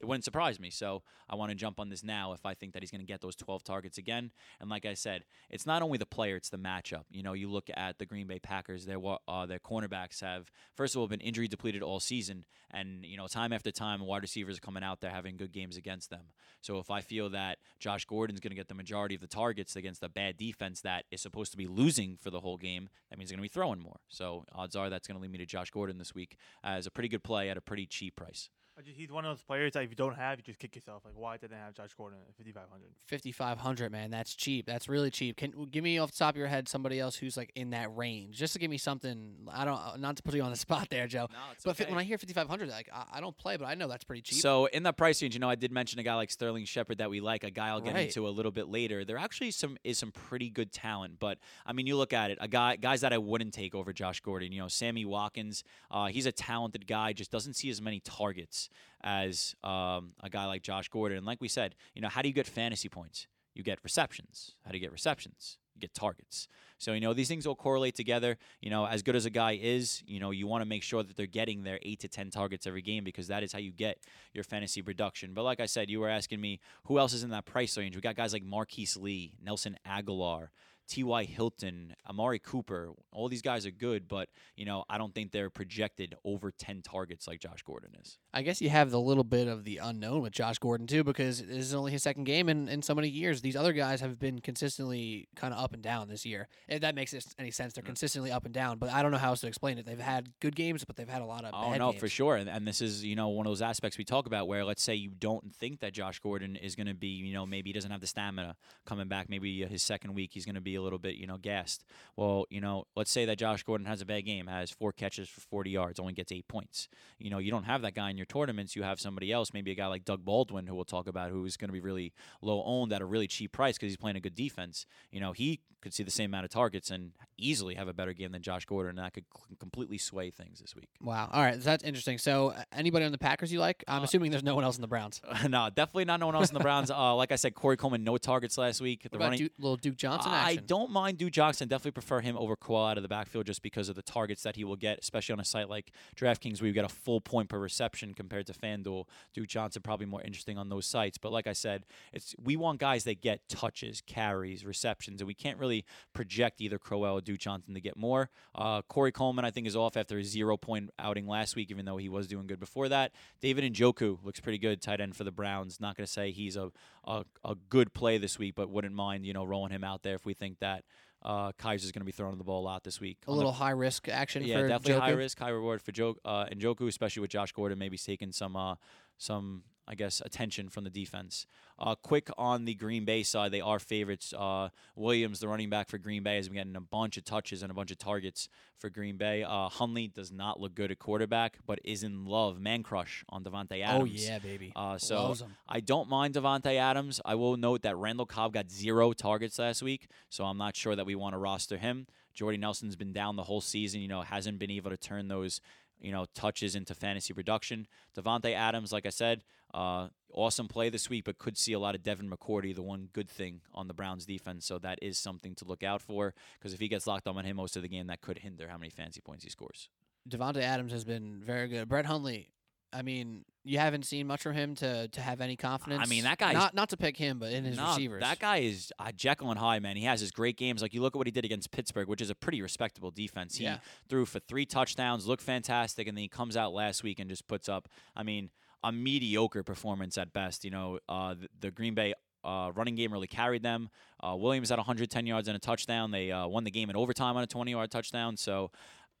S4: it wouldn't surprise me. So I want to jump on this now if I think that he's going to get those 12 targets again. And like I said, it's not only the player, it's the matchup. You know, you look at the Green Bay Packers, their uh, their cornerbacks have first of all been injury depleted all season, and you know, time after time, wide receivers are coming out there having good games against them. So if I feel that Josh Gordon's going to get the majority of the targets against a bad defense that is supposed to be losing for the whole game, that means they're going to be throwing more. So odds are that's going to lead me to Josh Gordon this week as a pretty good play at a pretty cheap price.
S3: I just, he's one of those players that if you don't have, you just kick yourself. Like, why didn't I have Josh Gordon at 5,500?
S2: 5500 man that's cheap that's really cheap can give me off the top of your head somebody else who's like in that range just to give me something i don't uh, not to put you on the spot there joe
S4: No, it's
S2: but fi- when i hear 5500 like I, I don't play but i know that's pretty cheap
S4: So in that price range, you know, I did mention a guy like Sterling Shepard that we like, a guy I'll get
S2: Right.
S4: into a little bit later. There actually some is some pretty good talent, but I mean, you look at it, a guy guys that I wouldn't take over Josh Gordon. You know, Sammy Watkins, uh, he's a talented guy, just doesn't see as many targets as um, a guy like Josh Gordon. And like we said, you know, how do you get fantasy points? You get receptions. How do you get receptions? You get targets. So, you know, these things all correlate together. You know, as good as a guy is, you know, you want to make sure that they're getting their eight to 10 targets every game because that is how you get your fantasy production. But like I said, you were asking me who else is in that price range. We got guys like Marquise Lee, Nelson Agholor, T.Y. Hilton, Amari Cooper. All these guys are good, but, you know, I don't think they're projected over 10 targets like Josh Gordon is.
S2: I guess you have the little bit of the unknown with Josh Gordon too, because this is only his second game in, in so many years. These other guys have been consistently kind of up and down this year. If that makes any sense, they're consistently up and down. But I don't know how else to explain it. They've had good games, but they've had a lot of
S4: Oh no,
S2: games.
S4: for sure, and, and this is you know one of those aspects we talk about where let's say you don't think that Josh Gordon is going to be you know maybe he doesn't have the stamina coming back, maybe uh, his second week he's going to be a little bit you know gassed. Well, you know, let's say that Josh Gordon has a bad game, has four catches for 40 yards, only gets eight points. You know, you don't have that guy in your tournaments. You have somebody else, maybe a guy like Doug Baldwin, who we'll talk about, who is going to be really low owned at a really cheap price because he's playing a good defense. You know, he could see the same amount of targets and easily have a better game than Josh Gordon, and that could c- completely sway things this week.
S2: Wow. All right, that's interesting. So, uh, anybody on the Packers you like? I'm
S4: Uh,
S2: assuming there's no one else in the Browns.
S4: no, definitely not no one else in the Browns. Uh, like I said, Corey Coleman, no targets last week.
S2: What about Duke, little Duke Johnson
S4: I don't mind Duke Johnson. Definitely prefer him over Cole out of the backfield just because of the targets that he will get, especially on a site like DraftKings where you get a full point per reception compared to FanDuel. Duke Johnson probably more interesting on those sites. But like I said, it's we want guys that get touches, carries, receptions, and we can't really project either Crowell or Duke Johnson to get more. Uh, Corey Coleman, I think, is off after a zero point outing last week, even though he was doing good before that. David Njoku looks pretty good, tight end for the Browns. Not going to say he's a, a a good play this week, but wouldn't mind you know rolling him out there if we think that uh, Kizer's going to be throwing the ball a lot this week.
S2: a
S4: On the-
S2: little high risk action
S4: yeah, definitely high risk, high reward for Joe uh, and Joku, especially with Josh Gordon maybe taking some uh, some I guess attention from the defense. Uh, quick on the Green Bay side, they are favorites. Uh, Williams, the running back for Green Bay, has been getting a bunch of touches and a bunch of targets for Green Bay. Uh, Hundley does not look good at quarterback, but is in love, man crush on Davante Adams.
S2: Oh yeah, baby.
S4: Uh, so I don't mind Davante Adams. I will note that Randall Cobb got zero targets last week, so I'm not sure that we want to roster him. Jordy Nelson's been down the whole season. You know, hasn't been able to turn those you know touches into fantasy production. Davante Adams, like I said, uh, awesome play this week, but could see a lot of Devin McCourty. The one good thing on the Browns defense, so that is something to look out for. Because if he gets locked on him most of the game, that could hinder how many fancy points he scores.
S2: Davante Adams has been very good. Brett Hundley, I mean, you haven't seen much from him to to have any confidence.
S4: I mean, that guy
S2: not not to pick him, but in his
S4: No,
S2: receivers.
S4: That guy is uh, Jekyll and Hyde, man. He has his great games. Like you look at what he did against Pittsburgh, which is a pretty respectable defense. He
S2: Yeah.
S4: threw for three touchdowns, looked fantastic, and then he comes out last week and just puts up. I mean, a mediocre performance at best. You know, uh, the, the Green Bay. Uh, running game really carried them. Uh, Williams had 110 yards and a touchdown. They uh, won the game in overtime on a 20-yard touchdown. So,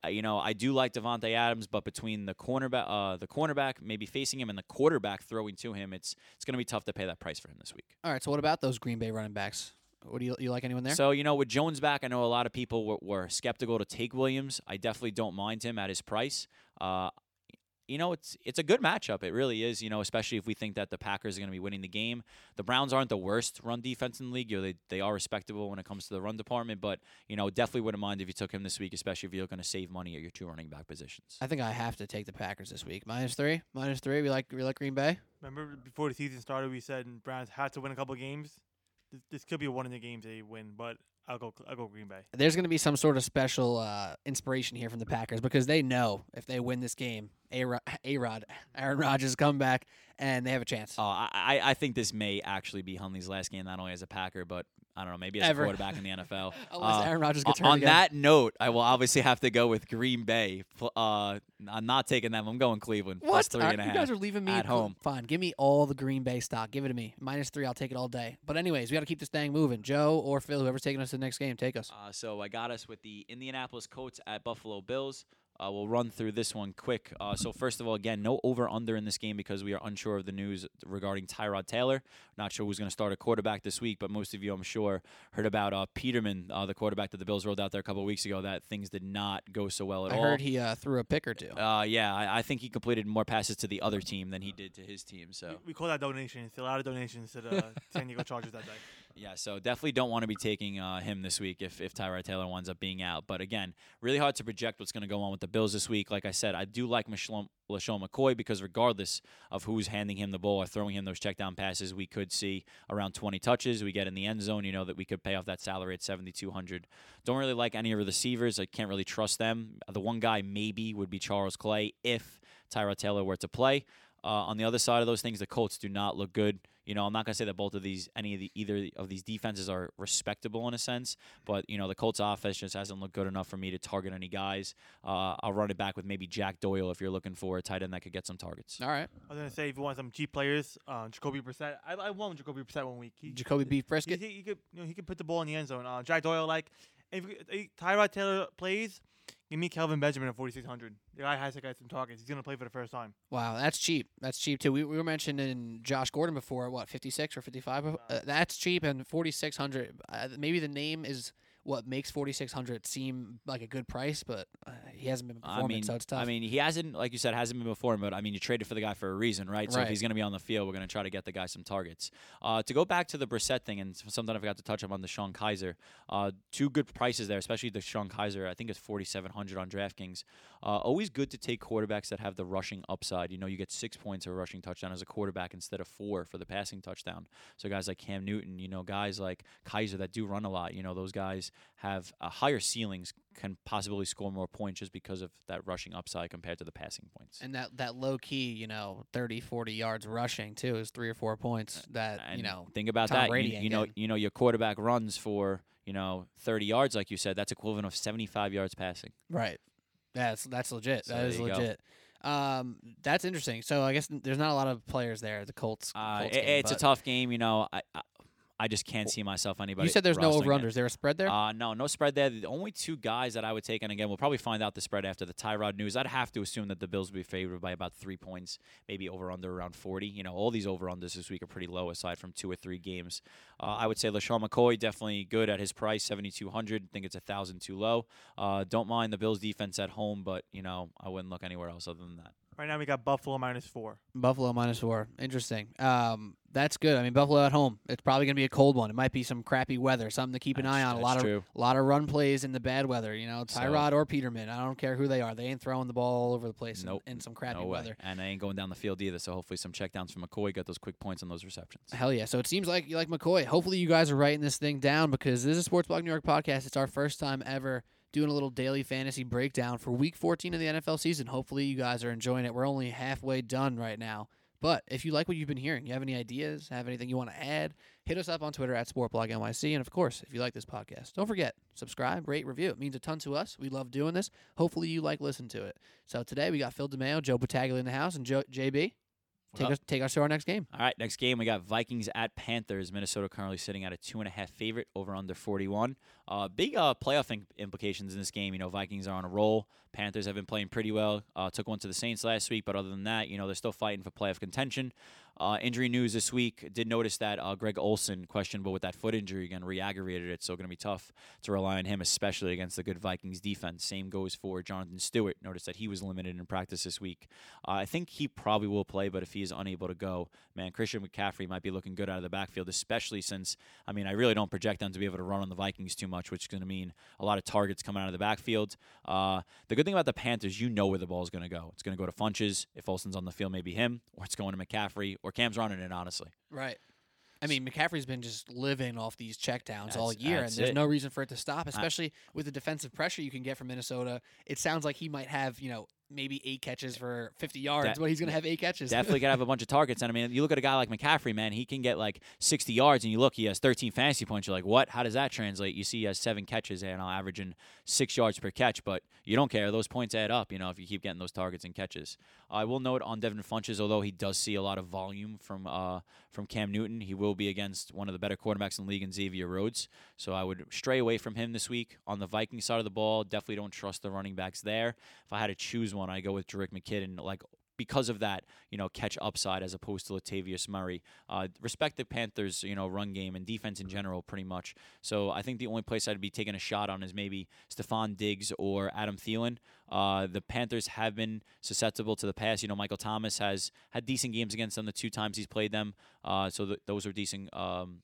S4: uh, you know, I do like Davante Adams, but between the cornerback, uh, the cornerback maybe facing him, and the quarterback throwing to him, it's it's going to be tough to pay that price for him this week.
S2: All right. So what about those Green Bay running backs? What do you you like anyone there?
S4: So you know, with Jones back, I know a lot of people were, were skeptical to take Williams. I definitely don't mind him at his price. Uh, you know, it's it's a good matchup. It really is. You know, especially if we think that the Packers are going to be winning the game. The Browns aren't the worst run defense in the league. You know, they they are respectable when it comes to the run department. But you know, definitely wouldn't mind if you took him this week, especially if you're going to save money at your two running back positions.
S2: I think I have to take the Packers this week. Minus three. Minus three. We like we like Green Bay.
S3: Remember before the season started, we said Browns had to win a couple games. This, this could be one of the games they win, but I'll go. I'll go Green Bay.
S2: There's going to be some sort of special uh, inspiration here from the Packers because they know if they win this game, A Rod, Aaron Rodgers come back and they have a chance.
S4: Uh, I I- I think this may actually be Hundley's last game, not only as a Packer, but I don't know, maybe as
S2: Ever.
S4: a quarterback in the NFL.
S2: Unless
S4: Uh,
S2: Aaron Rodgers gets hurt
S4: on
S2: again.
S4: that note, I will obviously have to go with Green Bay. Uh, I'm not taking them. I'm going Cleveland plus
S2: What?
S4: three
S2: All
S4: and a half.
S2: You guys are leaving me
S4: at home.
S2: Fine, give me all the Green Bay stock. Give it to me. Minus three, I'll take it all day. But anyways, we got to keep this thing moving. Joe or Phil, whoever's taking us to the next game, take us.
S4: Uh, so I got us with the Indianapolis Colts at Buffalo Bills. Uh, we'll run through this one quick. Uh, so first of all, again, no over under in this game because we are unsure of the news regarding Tyrod Taylor. Not sure who's going to start a quarterback this week, but most of you, I'm sure, heard about uh, Peterman, uh, the quarterback that the Bills rolled out there a couple of weeks ago. That things did not go so well at
S2: I
S4: all.
S2: I heard he uh, threw a pick or two.
S4: Uh, yeah, I, I think he completed more passes to the other team than he did to his team. So
S3: We, we call that donations. It's a lot of donations to the San Diego Chargers that day.
S4: Yeah, so definitely don't want to be taking uh, him this week if, if Tyrod Taylor winds up being out. But again, really hard to project what's going to go on with the Bills this week. Like I said, I do like LeSean McCoy because regardless of who's handing him the ball or throwing him those check down passes, we could see around 20 touches. We get in the end zone, you know, that we could pay off that salary at 7,200. Don't really like any of the receivers. I can't really trust them. The one guy maybe would be Charles Clay if Tyrod Taylor were to play. Uh, on the other side of those things, the Colts do not look good. You know, I'm not gonna say that both of these, any of the either of these defenses are respectable in a sense, but you know, the Colts offense just hasn't looked good enough for me to target any guys. Uh, I'll run it back with maybe Jack Doyle if you're looking for a tight end that could get some targets.
S2: All right.
S3: I was gonna say if you want some cheap players, uh, Jacoby Brissett. I, I won Jacoby Brissett one week. He,
S2: Jacoby Beef
S3: he,
S2: Brisket.
S3: he, he could you know he could put the ball in the end zone. Uh, Jack Doyle like if, if Tyrod Taylor plays, give me Kelvin Benjamin at 4600. The guy has to get some targets. He's gonna play for the first time.
S2: Wow, that's cheap. That's cheap too. We, we were mentioning Josh Gordon before. What, 56 or 55? Uh, that's cheap and 4600. Uh, maybe the name is what makes 4600 seem like a good price, but uh, he hasn't been performing,
S4: I mean,
S2: so it's tough.
S4: I mean, he hasn't, like you said, hasn't been before, but I mean, you traded for the guy for a reason, right? So if he's going to be on the field, we're going to try to get the guy some targets. Uh, to go back to the Brissett thing, and something I forgot to touch on DeShone Kizer, uh, two good prices there, especially DeShone Kizer. I think it's forty seven hundred on DraftKings. Uh, always good to take quarterbacks that have the rushing upside. You know, you get six points of a rushing touchdown as a quarterback instead of four for the passing touchdown. So guys like Cam Newton, you know, guys like Kizer that do run a lot. You know, those guys have uh, higher ceilings, can possibly score more points just because of that rushing upside compared to the passing points.
S2: and that, that low key, you know, 30, 40 yards rushing too is three or four points that,
S4: And
S2: you know,
S4: think about
S2: Tom
S4: that.
S2: Brady
S4: you, you know, you know, your quarterback runs for you know 30 yards, like you said. That's equivalent of 75 yards passing.
S2: Right. That's that's legit.
S4: So
S2: that is
S4: you go.
S2: legit. Um, that's interesting. So I guess there's not a lot of players there. The Colts.
S4: Uh, it-
S2: game,
S4: it's a tough game. You know, I, I I just can't see myself anybody.
S2: You said there's no over unders. There a spread there?
S4: Uh, no, no spread there. The only two guys that I would take, and again, we'll probably find out the spread after the Tyrod news. I'd have to assume that the Bills will be favored by about three points, maybe over under around 40. You know, all these over unders this week are pretty low aside from two or three games. Uh, I would say LeSean McCoy definitely good at his price, 7,200. think it's a thousand too low. Uh, don't mind the Bills defense at home, but you know, I wouldn't look anywhere else other than that.
S3: Right now we got Buffalo minus four.
S2: Buffalo minus four. Interesting. Um, that's good. I mean, Buffalo at home. It's probably gonna be a cold one. It might be some crappy weather. Something to keep an eye on. A
S4: that's
S2: lot of
S4: true.
S2: a lot of run plays in the bad weather. You know,
S4: So-
S2: Tyrod or Peterman. I don't care who they are. They ain't throwing the ball all over the place in-
S4: Nope.
S2: in, some crappy
S4: no
S2: weather.
S4: And I ain't going down the field either. So hopefully some checkdowns from McCoy got those quick points on those receptions.
S2: Hell yeah. So it seems like you like McCoy. Hopefully you guys are writing this thing down because this is Sports Blog New York podcast. It's our first time ever doing a little daily fantasy breakdown for Week 14 of the NFL season. Hopefully, you guys are enjoying it. We're only halfway done right now. But if you like what you've been hearing, you have any ideas, have anything you want to add, hit us up on Twitter at SportBlogNYC. And of course, if you like this podcast, don't forget, subscribe, rate, review. It means a ton to us. We love doing this. Hopefully, you like listening to it. So today we got Phil DeMeo, Joe Battaglia in the house, and Joe, JB. Take us, take us to our next game.
S4: All right, next game we got Vikings at Panthers. Minnesota currently sitting at a two and a half favorite over under 41. Uh, big uh, playoff in- implications in this game. You know, Vikings are on a roll. Panthers have been playing pretty well. Uh, took one to the Saints last week, but other than that, you know, they're still fighting for playoff contention. Uh, injury news this week. Did notice that uh, Greg Olsen questionable with that foot injury again, re-aggravated it. So going to be tough to rely on him, especially against the good Vikings defense. Same goes for Jonathan Stewart. Notice that he was limited in practice this week. Uh, I think he probably will play, but if he is unable to go, man, Christian McCaffrey might be looking good out of the backfield, especially since I mean I really don't project them to be able to run on the Vikings too much, which is going to mean a lot of targets coming out of the backfield. Uh, the good thing about the Panthers, you know where the ball is going to go. It's going to go to Funchess. If Olsen's on the field, maybe him, or it's going to McCaffrey, or Cam's running it. Honestly,
S2: Right. I mean, McCaffrey's been just living off these checkdowns all year, and there's
S4: it.
S2: no reason for it to stop, especially with the defensive pressure you can get from Minnesota. It sounds like he might have, you know, maybe eight catches for 50 yards,
S4: De-
S2: but he's going to have eight catches.
S4: definitely gonna have a bunch of targets. And I mean, you look at a guy like McCaffrey, man, he can get like 60 yards, and you look, he has 13 fantasy points. You're like, what? How does that translate? You see, he has seven catches and I'll averaging six yards per catch, but you don't care. Those points add up, you know, if you keep getting those targets and catches. I will note on Devin Funchess, although he does see a lot of volume from uh, from Cam Newton, he will be against one of the better quarterbacks in the league in Xavier Rhodes. So I would stray away from him this week. On the Viking side of the ball, definitely don't trust the running backs there. If I had to choose one, I go with Jerick McKinnon. Like because of that, you know, catch upside as opposed to Latavius Murray. Uh, respect the Panthers, you know, run game and defense in general, pretty much. So I think the only place I'd be taking a shot on is maybe Stefon Diggs or Adam Thielen. Uh, the Panthers have been susceptible to the pass. You know, Michael Thomas has had decent games against them the two times he's played them. Uh, so th- those are decent. Um,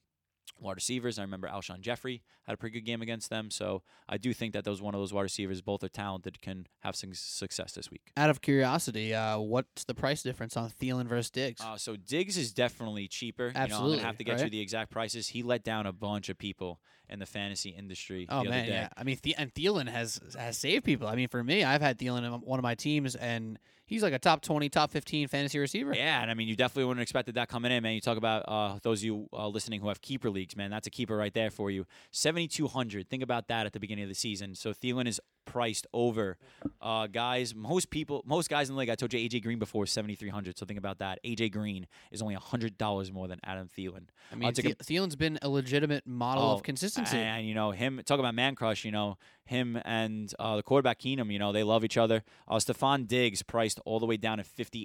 S4: Wide receivers. I remember Alshon Jeffery had a pretty good game against them. So I do think that those one of those wide receivers, both are talented, can have some success this week.
S2: Out of curiosity, uh, what's the price difference on Thielen versus Diggs?
S4: Uh, so Diggs is definitely cheaper. You know, I'm
S2: Absolutely,
S4: gonna have to get you the exact prices. He let down a bunch of people in the fantasy industry
S2: Oh
S4: the
S2: man,
S4: other day.
S2: yeah. I mean, the- and Thielen has has saved people. I mean, for me, I've had Thielen in one of my teams, and he's like a top twenty, top fifteen fantasy receiver.
S4: Yeah, and I mean, you definitely wouldn't have expected that coming in, man. You talk about uh, those of you uh, listening who have keeper leagues, man. That's a keeper right there for you. Seventy two hundred. Think about that at the beginning of the season. So Thielen is priced over uh, guys. Most people, most guys in the league. I told you AJ Green before seventy three hundred. So think about that. AJ Green is only hundred dollars more than Adam Thielen.
S2: I mean,
S4: take a-
S2: Thie- Thielen's been a legitimate model
S4: Oh,
S2: of consistency.
S4: And you know him talk about man crush. You know him and uh, the quarterback Keenum. You know they love each other. Uh, Stefon Diggs priced all the way down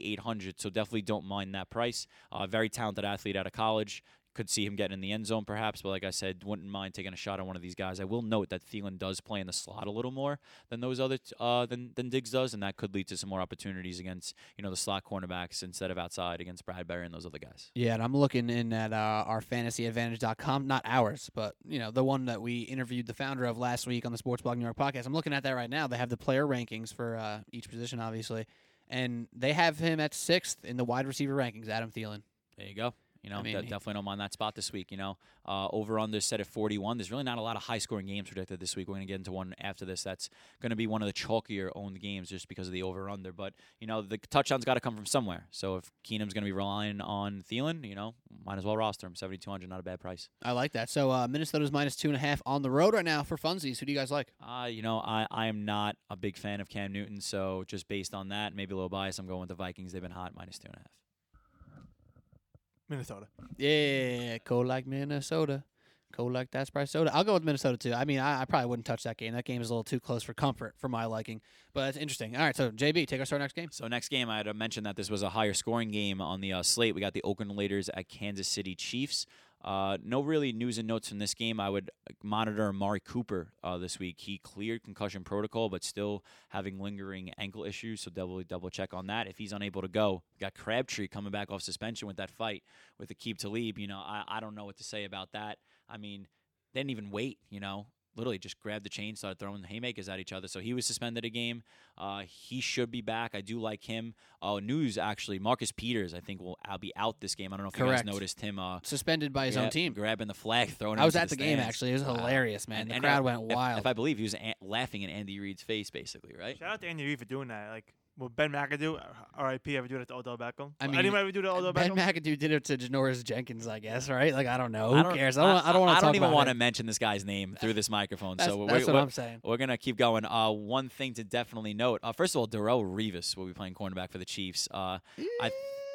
S4: eight hundred. So definitely don't mind that price. Uh, very talented athlete out of college. Could see him getting in the end zone perhaps, but like I said, wouldn't mind taking a shot on one of these guys. I will note that Thielen does play in the slot a little more than those other t- uh, than than Diggs does, and that could lead to some more opportunities against you know the slot cornerbacks instead of outside against Bradberry and those other guys.
S2: Yeah, and I'm looking in at uh, our fantasyadvantage.com, not ours, but you know the one that we interviewed the founder of last week on the Sports Blog New York podcast. I'm looking at that right now. They have the player rankings for uh, each position, obviously, and they have him at sixth in the wide receiver rankings. Adam Thielen.
S4: There you go. You know, I
S2: mean,
S4: de- definitely don't mind that spot this week. You know, uh, over under set at 41. There's really not a lot of high scoring games predicted this week. We're going to get into one after this. That's going to be one of the chalkier owned games just because of the over under. But, you know, the touchdown's got to come from somewhere. So if Keenum's going to be relying on Thielen, you know, might as well roster him. 7,200, not a bad price.
S2: I like that. So uh, Minnesota's minus two and a half on the road right now for funsies. Who do you guys like?
S4: Uh, you know, I, I am not a big fan of Cam Newton. So just based on that, maybe a little bias, I'm going with the Vikings. They've been hot, minus two and a half.
S3: Minnesota.
S2: Yeah, cold like Minnesota. Cold like that Sprite soda. I'll go with Minnesota too. I mean, I, I probably wouldn't touch that game. That game is a little too close for comfort for my liking. But it's interesting. All right, so JB, take us to our next game.
S4: So next game, I had to mention that this was a higher scoring game on the uh, slate. We got the Oakland Raiders at Kansas City Chiefs. Uh, no really news and notes from this game. I would uh, monitor Amari Cooper uh, this week. He cleared concussion protocol, but still having lingering ankle issues. So double double check on that. If he's unable to go, got Crabtree coming back off suspension with that fight with Aqib Talib. You know, I, I don't know what to say about that. I mean, they didn't even wait. You know, literally just grabbed the chain, started throwing haymakers at each other. So he was suspended a game. Uh, he should be back. I do like him. Oh, news actually, Marcus Peters, I think will I'll be out this game. I don't know if
S2: Correct.
S4: you guys noticed him. Uh,
S2: Suspended by his own team.
S4: grabbing the flag, throwing. it
S2: I was at the, game
S4: stands.
S2: actually. It was hilarious, man.
S4: And-
S2: the
S4: and,
S2: crowd
S4: uh,
S2: went
S4: if-
S2: wild.
S4: If, I believe he was a- laughing in Andy Reid's face, basically, right?
S3: Shout out to Andy Reid for doing that. Like, will Ben McAdoo, R.I.P. ever do that to Odell Beckham?
S2: I mean,
S3: anyone ever do that to Odell Beckham?
S2: ben McAdoo did it to Janoris Jenkins, I guess, right? Like I don't know. Who
S4: I don't,
S2: cares? I don't. I, don't want
S4: I
S2: to talk
S4: don't even want to mention this guy's name through this microphone.
S2: That's,
S4: so we're,
S2: that's what
S4: we're,
S2: I'm saying.
S4: we're gonna keep going. Uh, one thing to definitely note. Uh, first of all, Darrelle Revis will be playing cornerback for the Chiefs. Uh, I,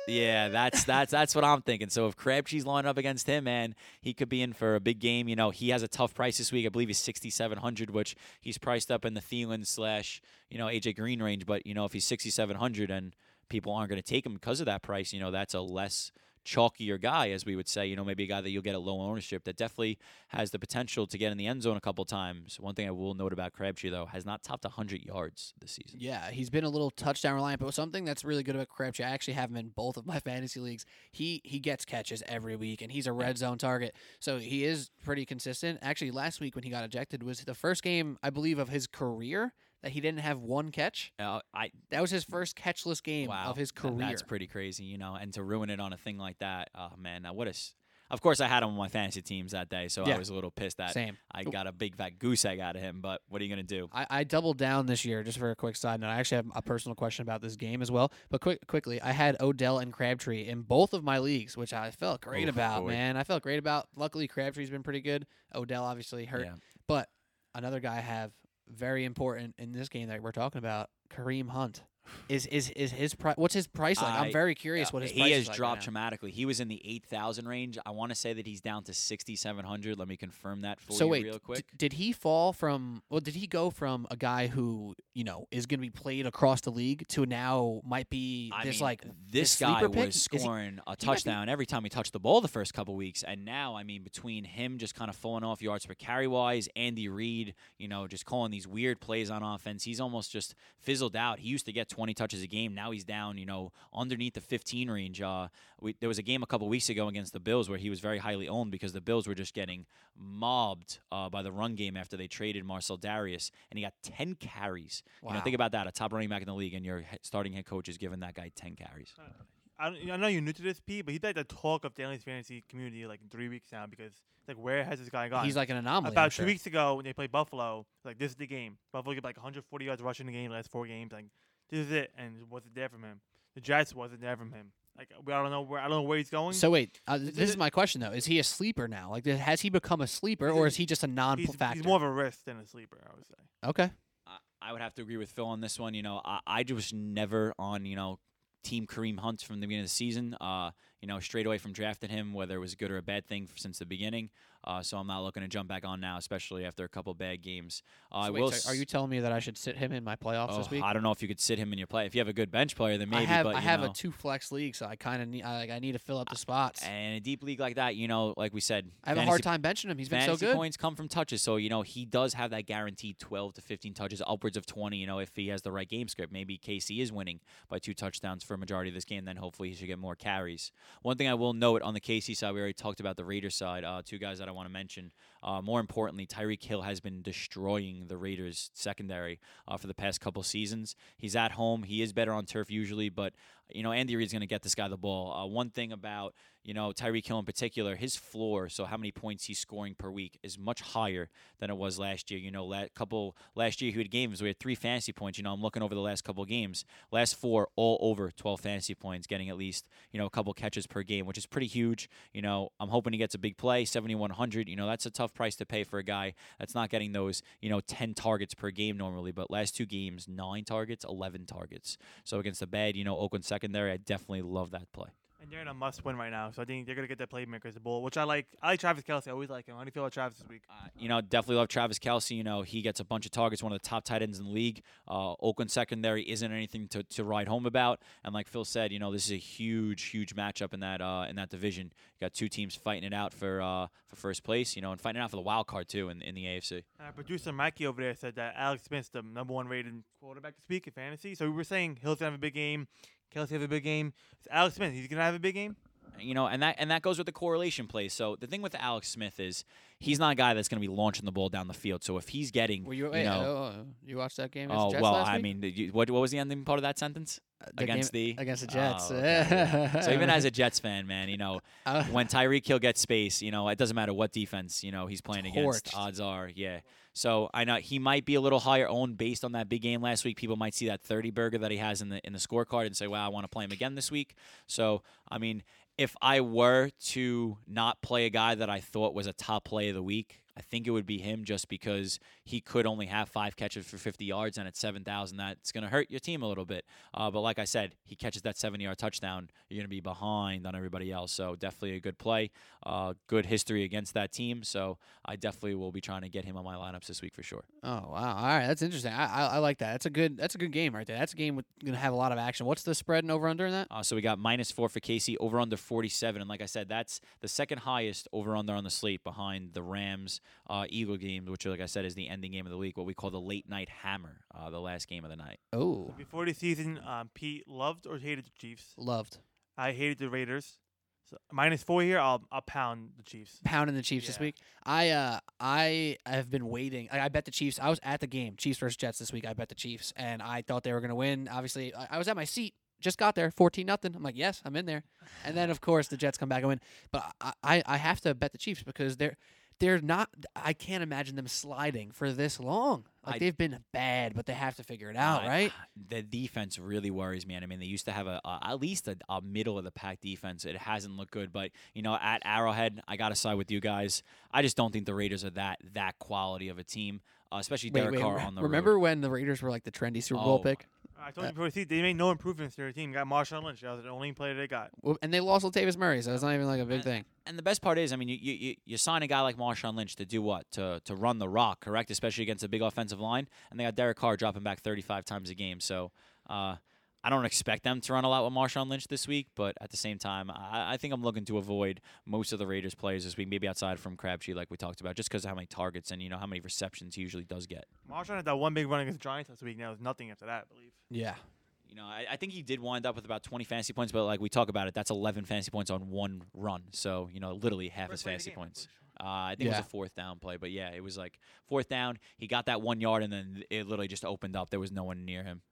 S4: yeah, that's that's that's what I'm thinking. So if Crabtree's lining up against him, man, he could be in for a big game. You know, he has a tough price this week. I believe he's 6,700, which he's priced up in the Thielen slash you know AJ Green range. But you know, if he's 6,700 and people aren't going to take him because of that price, you know, that's a less chalkier guy, as we would say. You know, maybe a guy that you'll get at low ownership that definitely has the potential to get in the end zone a couple times. One thing I will note about Crabtree though has not topped 100 yards this season.
S2: Yeah, he's been a little touchdown reliant, but something that's really good about Crabtree, I actually have him in both of my fantasy leagues. He he gets catches every week, and he's a red zone target, so he is pretty consistent. Actually, last week when he got ejected was the first game I believe of his career that he didn't have one catch.
S4: Uh, I
S2: That was his first catchless game
S4: wow,
S2: of his career.
S4: that's pretty crazy, you know. And to ruin it on a thing like that, oh man, now what a. s- Of course, I had him on my fantasy teams that day, so
S2: Yeah.
S4: I was a little pissed that
S2: Same.
S4: I got a big fat goose egg out of him. But what are you gonna do?
S2: I, I doubled down this year just for a quick side note. I actually have a personal question about this game as well. But quick, quickly, I had Odell and Crabtree in both of my leagues, which I felt great
S4: Oh,
S2: about,
S4: boy.
S2: man. I felt great about. Luckily, Crabtree's been pretty good. Odell obviously hurt,
S4: Yeah.
S2: but another guy I have very important in this game that we're talking about, Kareem Hunt. Is is is his price? What's his price like? I'm very curious what his
S4: he
S2: price
S4: has
S2: like
S4: dropped
S2: right
S4: dramatically. He was in the eight thousand range. I want to say that he's down to sixty seven hundred. Let me confirm that for
S2: So
S4: you
S2: wait,
S4: real
S2: d-
S4: quick.
S2: did he fall from? Well, did he go from a guy who you know is going to be played across the league to now might be
S4: I
S2: this
S4: mean,
S2: like
S4: this
S2: sleeper
S4: guy
S2: pick?
S4: was
S2: Is he-
S4: scoring a
S2: might be-
S4: touchdown every time he touched the ball the first couple weeks, and now I mean between him just kind of falling off yards per carry wise, Andy Reid, you know, just calling these weird plays on offense, he's almost just fizzled out. He used to get 20 touches a game, now he's down, you know, underneath the 15 range. Uh, we, there was a game a couple weeks ago against the Bills where he was very highly owned because the Bills were just getting mobbed uh, by the run game after they traded Marcell Dareus, and he got 10 carries. You know,
S2: Wow.
S4: think about that, a top running back in the league, and your starting head coach is giving that guy 10 carries.
S3: I, don't- I know you're new to this, Pete, but he's like the talk of the Aliens fantasy community like three weeks now because like where has this guy gone?
S2: He's like an anomaly. I'm
S3: about
S2: sure.
S3: two weeks ago when they played Buffalo, like this is the game. Buffalo get like 140 yards rushing the game last four games. Like this is it, and it wasn't there from him. The Jets wasn't there from him. Like we I don't know where I don't know where he's going.
S2: So wait, uh,
S3: Is
S2: this
S3: it-
S2: is my question though: Is he a sleeper now? Like, has he become a sleeper, or is he just a non-factor?
S3: he's more of a risk than a sleeper, I would say.
S2: okay.
S4: I- I would have to agree with Phil on this one. You know, I, I was never on, you know, Team Kareem Hunt from the beginning of the season. Uh, you know, straight away from drafting him, whether it was a good or a bad thing since the beginning. Uh, so I'm not looking to jump back on now, especially after a couple bad games. Uh, I
S2: So
S4: will.
S2: so are you telling me that I should sit him in my playoffs this
S4: oh,
S2: week?
S4: I don't know if you could sit him in your play. If you have a good bench player, then maybe.
S2: I have
S4: but,
S2: I have
S4: know,
S2: a two flex league, so I kind of need I, like I need to fill up the spots.
S4: And a deep league like that, you know, like we said,
S2: I have a hard time benching him. He's been so good.
S4: points come from touches. So, you know, he does have that guaranteed 12 to 15 touches, upwards of 20, you know, if he has the right game script. Maybe KC is winning by two touchdowns for a majority of this game, then hopefully he should get more carries. One thing I will note on the KC side, we already talked about the Raiders side, uh, two guys that I want to mention. Uh, more importantly, Tyreek Hill has been destroying the Raiders secondary uh, for the past couple seasons. He's at home. He is better on turf usually, but you know Andy Reid's going to get this guy the ball. Uh, one thing about you know Tyreek Hill in particular, his floor, so how many points he's scoring per week, is much higher than it was last year. You know, la- couple last year he had games we had three fantasy points. You know, I'm looking over the last couple games, last four all over 12 fantasy points, getting at least you know a couple catches per game, which is pretty huge. You know, I'm hoping he gets a big play, 7100. You know, that's a tough price to pay for a guy that's not getting those you know 10 targets per game normally, but last two games nine targets, 11 targets. So against the bad, you know, Oakland secondary, I definitely love that play.
S3: And they're in a must win right now, so I think they're gonna get their playmakers the ball, which I like. I like Travis Kelce. I always like him. How do you feel about Travis this week?
S4: Uh, you know, definitely love Travis Kelce. You know, he gets a bunch of targets, one of the top tight ends in the league. Uh, Oakland secondary isn't anything to, to write home about. And like Phil said, you know, this is a huge, huge matchup in that uh, in that division. You got two teams fighting it out for uh, for first place. You know, and fighting it out for the wild card too in, in the AFC.
S3: Uh, producer Mikey over there said that Alex Smith's the number one rated quarterback this week in fantasy. So we were saying Hill's gonna have a big game, Kelce have a big game. It's Alex Smith. He's gonna have a big game.
S4: you know, and that and that goes with the correlation play. So the thing with Alex Smith is he's not a guy that's going to be launching the ball down the field. So if he's getting,
S2: Were you?
S4: you
S2: Wait,
S4: know,
S2: oh, you watched that game?
S4: oh
S2: Jets
S4: well,
S2: last
S4: I mean, you, what what was the ending part of that sentence?
S2: Uh, the
S4: against
S2: game,
S4: the
S2: against the Jets.
S4: Oh, okay, yeah. so even as a Jets fan, man, you know,
S2: Uh,
S4: when Tyreek Hill gets space, you know, it doesn't matter what defense, you know, he's playing against. Odds are, yeah. So I know he might be a little higher owned based on that big game last week. People might see that 30 burger that he has in the in the scorecard and say, "Wow, I want to play him again this week." So I mean, if I were to not play a guy that I thought was a top play of the week, I think it would be him just because he could only have five catches for 50 yards, and at 7,000, that's going to hurt your team a little bit. Uh, but like I said, he catches that 70 yard touchdown, you're going to be behind on everybody else. So definitely a good play, uh, good history against that team. So I definitely will be trying to get him on my lineups this week for sure.
S2: oh wow! All right, that's interesting. I, I I like that. That's a good. That's a good game right there. That's a game with gonna have a lot of action. What's the spread and over under in that?
S4: Uh, so we got minus four for Casey, over under 47. And like I said, that's the second highest over under on the slate behind the Rams uh, Eagle game, which, like I said, is the ending game of the week, what we call the late night hammer, uh, the last game of the night.
S2: Oh,
S3: Before the season, um, Pete loved or hated the Chiefs.
S2: loved
S3: I hated the Raiders. So minus four here, I'll I'll pound the Chiefs.
S2: pounding the Chiefs this week. I uh I have been waiting. I, I bet the Chiefs. I was at the game, Chiefs versus Jets this week. I bet the Chiefs, and I thought they were gonna win. Obviously, I, I was at my seat. Just got there, fourteen nothing. I'm like, yes, I'm in there. And then of course the Jets come back and win. But I, I I have to bet the Chiefs because they're they're not. I can't imagine them sliding for this long. Like
S4: I-
S2: they've been bad, but they have to figure it out,
S4: I-
S2: right?
S4: The defense really worries me. And I mean, they used to have a, a at least a, a middle of the pack defense. It hasn't looked good, but you know, at Arrowhead, I got to side with you guys. I just don't think the Raiders are that that quality of a team, uh, especially
S2: Wait,
S4: Derek
S2: wait,
S4: Carr on the road.
S2: remember
S4: road.
S2: when the Raiders were like the trendy Super Bowl
S4: Oh,
S2: pick,
S3: I told
S2: Uh,
S3: you before the season, they made no improvements to their team. Got Marshawn Lynch. That was the only player they got.
S2: Well, and they lost Latavius Murray, so it's not even like a big
S4: And-
S2: thing.
S4: And the best part is, I mean, you, you you- you sign a guy like Marshawn Lynch to do what? To to run the rock, correct? Especially against a big offensive line, and they got Derek Carr dropping back 35 times a game. So uh, I don't expect them to run a lot with Marshawn Lynch this week, but at the same time, I, I think I'm looking to avoid most of the Raiders players this week, maybe outside from Crabtree, like we talked about, just because of how many targets and you know how many receptions he usually does get.
S3: Marshawn had that one big run against the Giants last week. Now there's nothing after that, I believe.
S2: Yeah.
S4: You know, I, I think he did wind up with about 20 fantasy points, but like we talk about it, that's 11 fantasy points on one run. So you know, literally half his
S3: First play of the
S4: fantasy
S3: game,
S4: points. Uh, I think it was a fourth down play, but yeah, it was like fourth down. He got that one yard, and then it literally just opened up. There was no one near him.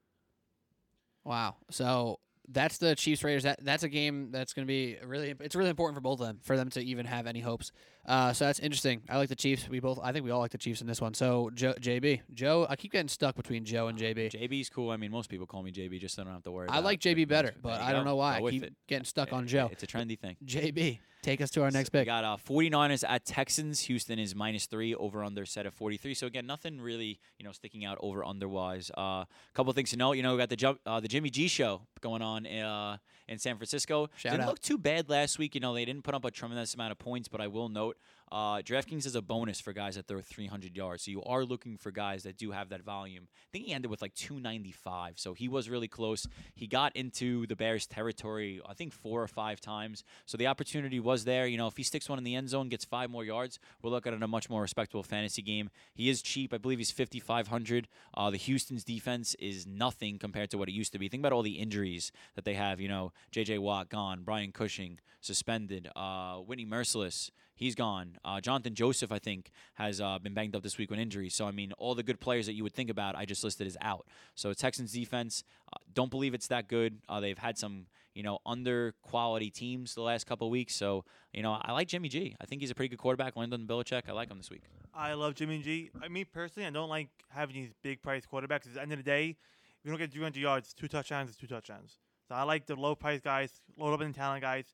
S2: Wow. So that's the Chiefs Raiders. That that's a game that's going to be really. It's really important for both of them for them to even have any hopes. Uh, so that's interesting. I like the Chiefs. We both. I think we all like the Chiefs in this one. So Joe, JB, Joe. I keep getting stuck between Joe and JB.
S4: JB's cool. I mean, most people call me JB, just so I don't have to worry.
S2: I like. JB better, but I don't know why. I keep
S4: it.
S2: getting stuck
S4: Eh,
S2: on Joe.
S4: It's a trendy thing.
S2: JB, take us to our next
S4: So we got uh, 49ers at Texans. Houston is minus three over under set of 43. So again, nothing really you know sticking out over under wise. A uh, couple things to note. You know, we got the jump, uh, the Jimmy G show going on uh, in San Francisco.
S2: Shout
S4: didn't
S2: out.
S4: look too bad last week. You know, they didn't put up a tremendous amount of points, but I will note. Uh, DraftKings is a bonus for guys that throw 300 yards, so you are looking for guys that do have that volume. I think he ended with like 295, so he was really close. He got into the Bears' territory, I think four or five times, so the opportunity was there. You know, if he sticks one in the end zone, gets five more yards, we're looking at a much more respectable fantasy game. He is cheap. I believe he's 5,500. Uh, the Houston's defense is nothing compared to what it used to be. Think about all the injuries that they have. You know, J.J. Watt gone, Brian Cushing suspended, uh, Whitney Mercilus. He's gone. Uh, Jonathan Joseph, I think, has uh, been banged up this week with injury. So, I mean, all the good players that you would think about, I just listed as out. So, Texans defense, uh, don't believe it's that good. Uh, they've had some, you know, under quality teams the last couple weeks. So, you know, I like Jimmy G. I think he's a pretty good quarterback. Landon Belichick, I like him this week.
S3: I love Jimmy G. I mean, personally, I don't like having these big price quarterbacks. At the end of the day, if you don't get 300 yards, two touchdowns is two touchdowns. So I like the low price guys, load up in talent guys.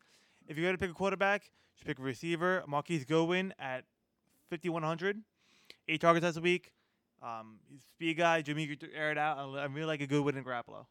S3: If you're going to pick a quarterback, should pick a receiver. Marquise Goodwin at 5,100. Eight targets this week. Um, speed guy. Jimmy it out. I I really like a Goodwin and Garoppolo.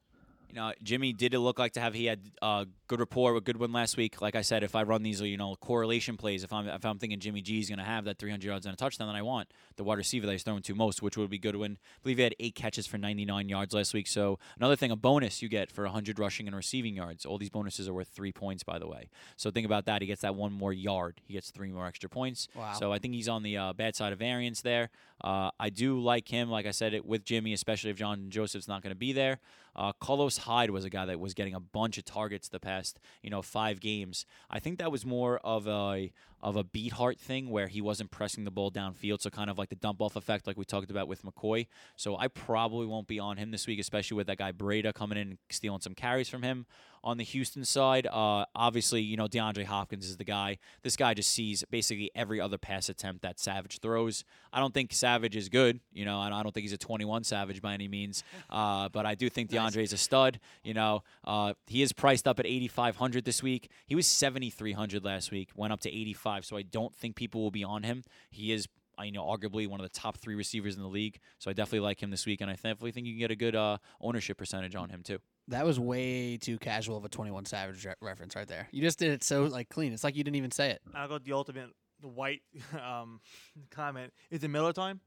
S4: You know, Jimmy did it look like to have he had uh, good rapport with Goodwin last week. Like I said, if I run these, you know, correlation plays, if I'm if I'm thinking Jimmy G is going to have that 300 yards and a touchdown, then I want the wide receiver that he's throwing to most, which would be Goodwin. I believe he had eight catches for 99 yards last week. So another thing, a bonus you get for 100 rushing and receiving yards. All these bonuses are worth three points, by the way. So think about that. He gets that one more yard. He gets three more extra points.
S2: Wow.
S4: So I think he's on the uh, bad side of variance there. Uh, I do like him, like I said, it with Jimmy, especially if John Joseph's not going to be there. Uh, Carlos Hyde was a guy that was getting a bunch of targets the past, you know, five games. I think that was more of a of a Beathard thing where he wasn't pressing the ball downfield, so kind of like the dump off effect, like we talked about with McCoy. So I probably won't be on him this week, especially with that guy Breida coming in and stealing some carries from him. On the Houston side, uh, obviously, you know, DeAndre Hopkins is the guy. This guy just sees basically every other pass attempt that Savage throws. I don't think Savage is good. You know, and I don't think he's a 21 Savage by any means. Uh, but I do think
S2: Nice.
S4: DeAndre is a stud. You know, uh, he is priced up at 8,500 this week. He was 7,300 last week, went up to 85. So I don't think people will be on him. He is. uh, You know, arguably one of the top three receivers in the league, so I definitely like him this week, and I definitely think you can get a good uh, ownership percentage on him too.
S2: That was way too casual of a 21 Savage re- reference right there. You just did it so like clean. It's like you didn't even say it.
S3: I'll go with the ultimate, the white um, comment. Is it Miller time?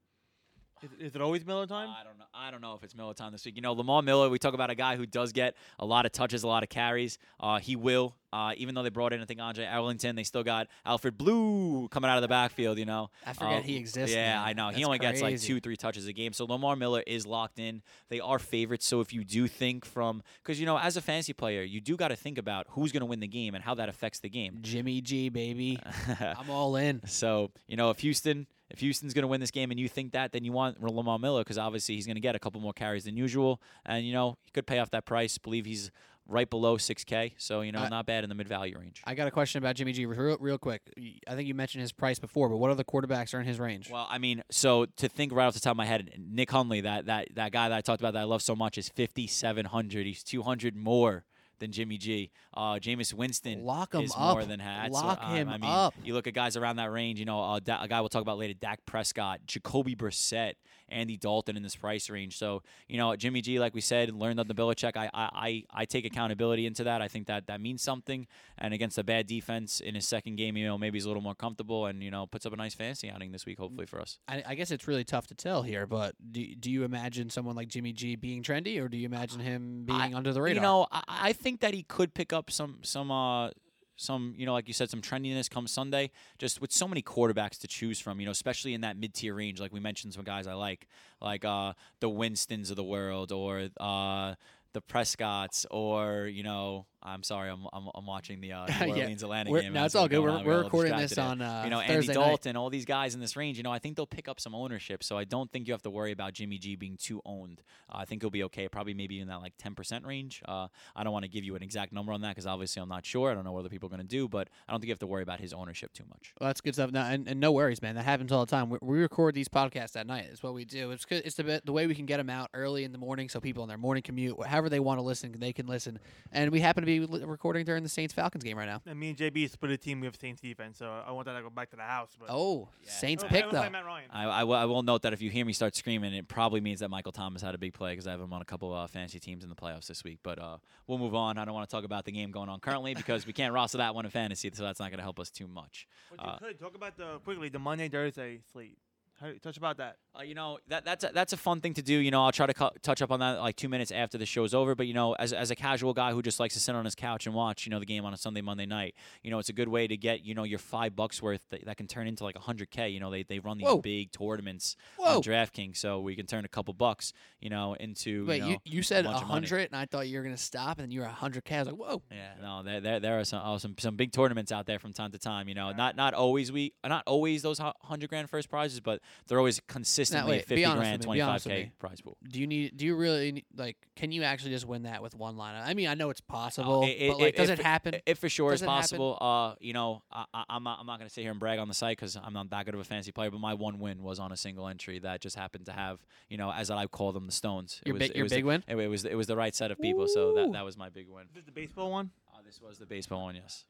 S3: Is, is it always Miller time?
S4: I don't know. I don't know if it's Miller time this week. You know, Lamar Miller. We talk about a guy who does get a lot of touches, a lot of carries. Uh, he will. Uh, even though they brought in, I think Andre Ellington, they still got Alfred Blue coming out of the backfield. You know,
S2: I forget
S4: Uh,
S2: he exists.
S4: Yeah,
S2: man.
S4: I know. he
S2: That's
S4: only gets like two, three touches a game. So Lamar Miller is locked in. They are favorites. So if you do think from, because you know, as a fantasy player, you do got to think about who's going to win the game and how that affects the game.
S2: Jimmy G, baby. I'm all in.
S4: So you know, if Houston, if Houston's going to win this game, and you think that, then you want Lamar Miller because obviously he's going to get a couple more carries than usual, and you know he could pay off that price. believe he's right below 6K, so you know
S2: I-
S4: not bad in the mid value range.
S2: I got a question about Jimmy G real, real quick. I think you mentioned his price before, but what other quarterbacks are in his range?
S4: Well, I mean, so to think right off the top of my head, Nick Hundley, that that that guy that I talked about that I love so much, is 5,700. He's 200 more than Jimmy G. Uh, Jameis Winston
S2: Lock him
S4: is
S2: up.
S4: more than that. So,
S2: Lock
S4: uh,
S2: him
S4: I mean,
S2: up.
S4: You look at guys around that range. You know, uh, da- a guy we'll talk about later, Dak Prescott, Jacoby Brissett, Andy Dalton in this price range. So you know, Jimmy G, like we said, learned on the Belichick. I I I, I take accountability into that. I think that that means something. And against a bad defense in his second game, you know, maybe he's a little more comfortable and you know puts up a nice fantasy outing this week, hopefully for us.
S2: I, I guess it's really tough to tell here, but do, do you imagine someone like Jimmy G being trendy, or do you imagine him being under the radar?
S4: You know, I, I think that he could pick up some some uh some you know like you said some trendiness come Sunday. Just with so many quarterbacks to choose from, you know, especially in that mid tier range. Like we mentioned, some guys I like, like uh the Winstons of the world, or uh the Prescotts, or you know, I'm sorry, I'm I'm, I'm watching the uh, New
S2: Yeah,
S4: Orleans Atlanta
S2: We're-
S4: game.
S2: no, it's all good. We're, we're recording this on uh,
S4: you know, Andy
S2: Thursday night.
S4: Dalton, all these guys in this range, you know, I think they'll pick up some ownership. So I don't think you have to worry about Jimmy G being too owned. Uh, I think he'll be okay, probably maybe in that like 10% range. Uh, I don't want to give you an exact number on that because obviously I'm not sure. I don't know what other people are going to do, but I don't think you have to worry about his ownership too much.
S2: Well, that's good stuff. No, and, and no worries, man. That happens all the time. We, we record these podcasts at night. It's what we do. It's it's the bit- the way we can get them out early in the morning, so people on their morning commute, however they want to listen, they can listen. And we happen to be li- recording during the Saints Falcons game right now.
S3: And me and JB split a team with Saints defense, so I want that to go back to the house. But
S2: Oh,
S4: Yeah.
S2: Saints
S3: I
S2: pick
S3: don't play
S2: though.
S3: Matt Ryan.
S4: I, I, will, I will note that if you hear me start screaming, it probably means that Michael Thomas had a big play because I have him on a couple uh, fantasy teams in the playoffs this week. But uh, we'll move on. I don't want to talk about the game going on currently because we can't roster that one in fantasy, so that's not going to help us too much.
S3: But you
S4: Uh,
S3: could talk about the quickly the Monday Thursday slate. How, touch about that.
S4: Uh, you know that that's a, that's a fun thing to do. You know, I'll try to cu- touch up on that like two minutes after the show's over. But you know, as as a casual guy who just likes to sit on his couch and watch, you know, the game on a Sunday, Monday night, you know, it's a good way to get you know your five bucks worth that, that can turn into like a hundred k. You know, they they run these
S2: Whoa.
S4: big tournaments
S2: Whoa.
S4: on DraftKings, so we can turn a couple bucks, you know, into
S2: Wait,
S4: you, know,
S2: you, you said
S4: a
S2: a
S4: bunch of money.
S2: hundred, and I thought you were gonna stop, and then you were a hundred k. I was like, whoa.
S4: Yeah, no, there there, there are some, oh, some some big tournaments out there from time to time. You know, not not always we not always those hundred grand first prizes, but they're always consistently
S2: wait,
S4: fifty grand,
S2: with me, be
S4: twenty five
S2: honest with
S4: k prize pool.
S2: Do you need? Do you really need, like? Can you actually just win that with one lineup? I mean, I know it's possible,
S4: Uh, it-
S2: but like,
S4: it-
S2: does
S4: if
S2: it happen?
S4: It for sure
S2: Does
S4: is
S2: it happen?
S4: possible. Uh, you know, I, I, I'm not I'm not gonna sit here and brag on the site because I'm not that good of a fantasy player. But my one win was on a single entry that just happened to have you know, as I call them, the stones. It
S2: Your
S4: was,
S2: big-
S4: it
S2: your
S4: was
S2: big win?
S4: It, it was it was the right set of people, so that that was my big win.
S3: The baseball one?
S4: Uh, this was the baseball one, yes.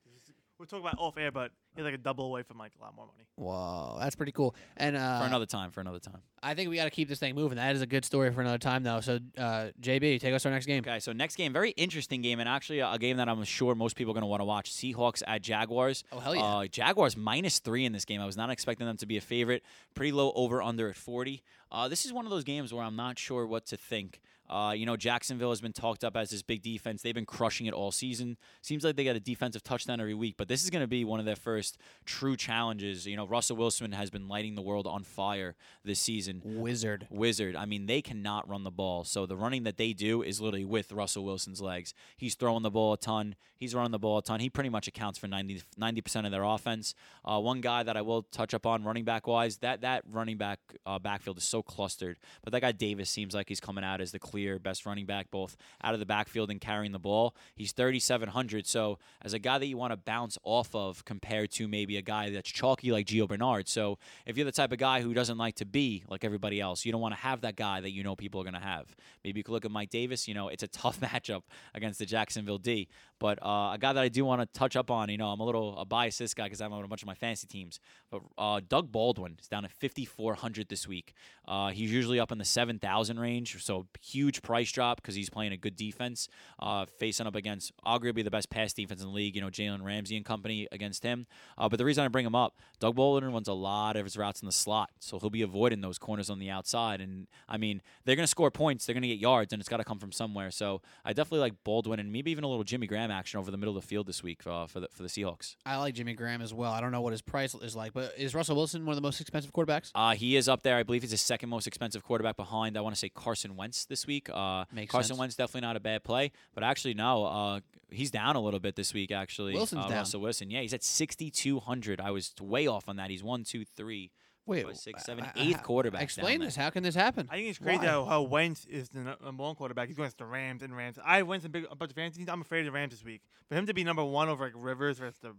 S3: We're talking about off air, but he's like a double away from like a lot more money.
S2: Whoa, that's pretty cool. And uh,
S4: For another time, for another time.
S2: I think we got to keep this thing moving. That is a good story for another time, though. So, uh, JB, take us to our next game.
S4: Okay, so next game, very interesting game, and actually a, a game that I'm sure most people are going to want to watch. Seahawks at Jaguars.
S2: Oh hell yeah!
S4: Uh, Jaguars minus three in this game. I was not expecting them to be a favorite. Pretty low over under at 40. Uh, this is one of those games where I'm not sure what to think. Uh, you know, Jacksonville has been talked up as this big defense. They've been crushing it all season. Seems like they got a defensive touchdown every week, but this is going to be one of their first true challenges. You know, Russell Wilson has been lighting the world on fire this season.
S2: Wizard.
S4: Wizard. I mean, they cannot run the ball. So the running that they do is literally with Russell Wilson's legs. He's throwing the ball a ton. He's running the ball a ton. He pretty much accounts for 90 percent of their offense. Uh, one guy that I will touch up on running back wise, that that running back uh, backfield is so clustered. But that guy Davis seems like he's coming out as the clear best running back, both out of the backfield and carrying the ball. He's 3,700. So as a guy that you want to bounce off of compared to maybe a guy that's chalky like Gio Bernard. So if you're the type of guy who doesn't like to be like everybody else, you don't want to have that guy that you know people are going to have. Maybe you could look at Mike Davis. You know, it's a tough matchup against the Jacksonville D. But uh, a guy that I do want to touch up on, you know, I'm a little a biased this guy because I'm on a bunch of my fantasy teams. But uh, Doug Baldwin is down at 5,400 this week. Uh, he's usually up in the 7,000 range, so huge price drop because he's playing a good defense, uh, facing up against arguably the best pass defense in the league. You know, Jalen Ramsey and company against him. Uh, but the reason I bring him up, Doug Baldwin runs a lot of his routes in the slot, so he'll be avoiding those corners on the outside. And I mean, they're going to score points, they're going to get yards, and it's got to come from somewhere. So I definitely like Baldwin and maybe even a little Jimmy Graham action over the middle of the field this week uh, for the for the Seahawks.
S2: I like Jimmy Graham as well. I don't know what his price is like, but is Russell Wilson one of the most expensive quarterbacks?
S4: Uh, he is up there. I believe he's the second most expensive quarterback behind. I want to say Carson Wentz this week. Uh,
S2: Makes
S4: Carson
S2: sense.
S4: Wentz definitely not a bad play, but actually no, uh, he's down a little bit this week. Actually,
S2: Wilson's
S4: uh,
S2: down.
S4: Russell Wilson, yeah, he's at sixty two hundred. I was way off on that. He's one, two, three,
S2: Wait,
S4: five, six, seven,
S2: uh,
S4: eighth
S2: uh,
S4: quarterback.
S2: Explain
S4: down
S2: this.
S4: there.
S2: How can this happen?
S3: I think it's crazy
S2: Why?
S3: how, how Wentz is the number one quarterback. He's going against the Rams and Rams. I went some big a bunch of fantasy teams. I'm afraid of the Rams this week. For him to be number one over like Rivers versus the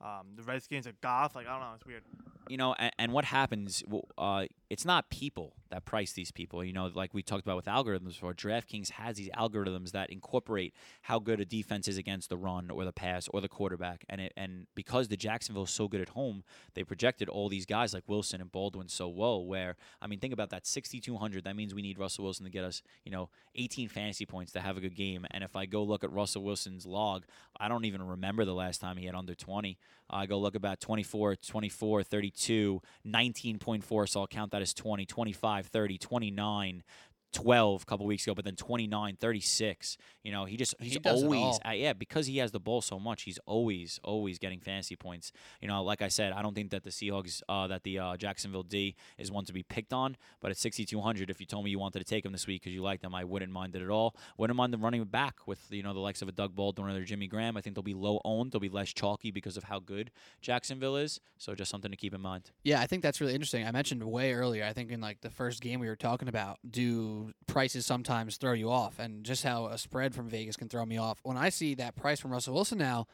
S3: um, the Redskins are Goff, like I don't know, it's weird.
S4: you know, and, and what happens? Uh, it's not people that price these people. You know, like we talked about with algorithms before. DraftKings has these algorithms that incorporate how good a defense is against the run or the pass or the quarterback, and it and because the Jacksonville is so good at home, they projected all these guys like Wilson and Baldwin so well. Where I mean, think about that, sixty two hundred. That means we need Russell Wilson to get us, you know, eighteen fantasy points to have a good game. And if I go look at Russell Wilson's log, I don't even remember the last time he had under twenty. I go look about 24, 24, 32, 19.4, so I'll count that as 20, 25, 30, 29, 12 a couple weeks ago, but then 29, 36. You know, he just he's
S2: He
S4: always uh, yeah, because he has the ball so much, he's always always getting fantasy points. You know, like I said, I don't think that the Seahawks uh, that the uh, Jacksonville D is one to be picked on, but at 6200 if you told me you wanted to take him this week because you like them, I wouldn't mind it at all. Wouldn't mind them running back with you know the likes of a Doug Baldwin or Jimmy Graham. I think they'll be low owned, they'll be less chalky because of how good Jacksonville is. So just something to keep in mind.
S2: Yeah, I think that's really interesting. I mentioned way earlier. I think in like the first game we were talking about, do prices sometimes throw you off, and just how a spread from Vegas can throw me off. When I see that price from Russell Wilson now,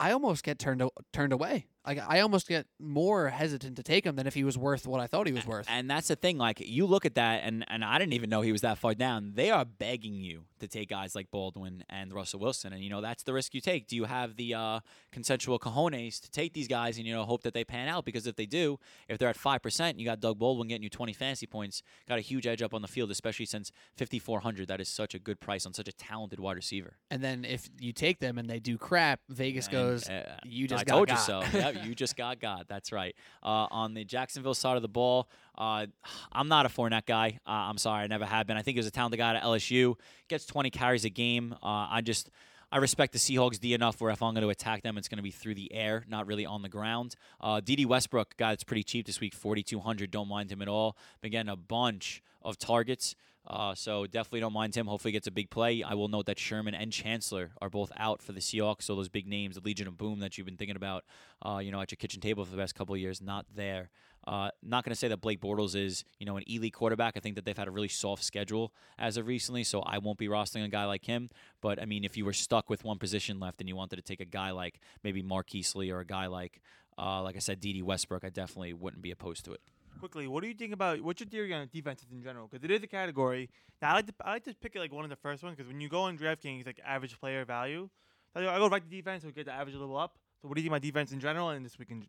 S2: I almost get turned turned away. Like I almost get more hesitant to take him than if he was worth what I thought he was worth.
S4: And that's the thing. Like you look at that, and and I didn't even know he was that far down. They are begging you to take guys like Baldwin and Russell Wilson, and you know that's the risk you take. Do you have the uh, consensual cojones to take these guys and you know hope that they pan out? Because if they do, if they're at five percent, you got Doug Baldwin getting you twenty fantasy points, got a huge edge up on the field, especially since fifty four hundred. That is such a good price on such a talented wide receiver.
S2: And then if you take them and they do crap, Vegas
S4: And,
S2: goes,
S4: uh,
S2: "You just
S4: I
S2: got
S4: told
S2: got."
S4: you so. you just got God. That's right. Uh, on the Jacksonville side of the ball, uh, I'm not a Fournette guy. Uh, I'm sorry, I never have been. I think he was a talented guy at LSU. Gets 20 carries a game. Uh, I just. I respect the Seahawks D enough where if I'm going to attack them, it's going to be through the air, not really on the ground. Uh, Dede Westbrook, guy that's pretty cheap this week, 4,200. Don't mind him at all. Been getting a bunch of targets. Uh, so definitely don't mind him. Hopefully gets a big play. I will note that Sherman and Chancellor are both out for the Seahawks. So those big names, the Legion of Boom that you've been thinking about, uh, you know, at your kitchen table for the past couple of years, not there. Uh, not going to say that Blake Bortles is, you know, an elite quarterback. I think that they've had a really soft schedule as of recently, so I won't be rostering a guy like him. But I mean, if you were stuck with one position left and you wanted to take a guy like maybe Marquise Lee or a guy like, uh, like I said, Dede Westbrook, I definitely wouldn't be opposed to it.
S3: Quickly, what do you think about what's your theory on defenses in general? Because it is a category. Now I like to I like to pick like one of the first ones because when you go on DraftKings, like average player value, so I go- right to defense, we get the average a little up. So what do you think about defense in general and this week in,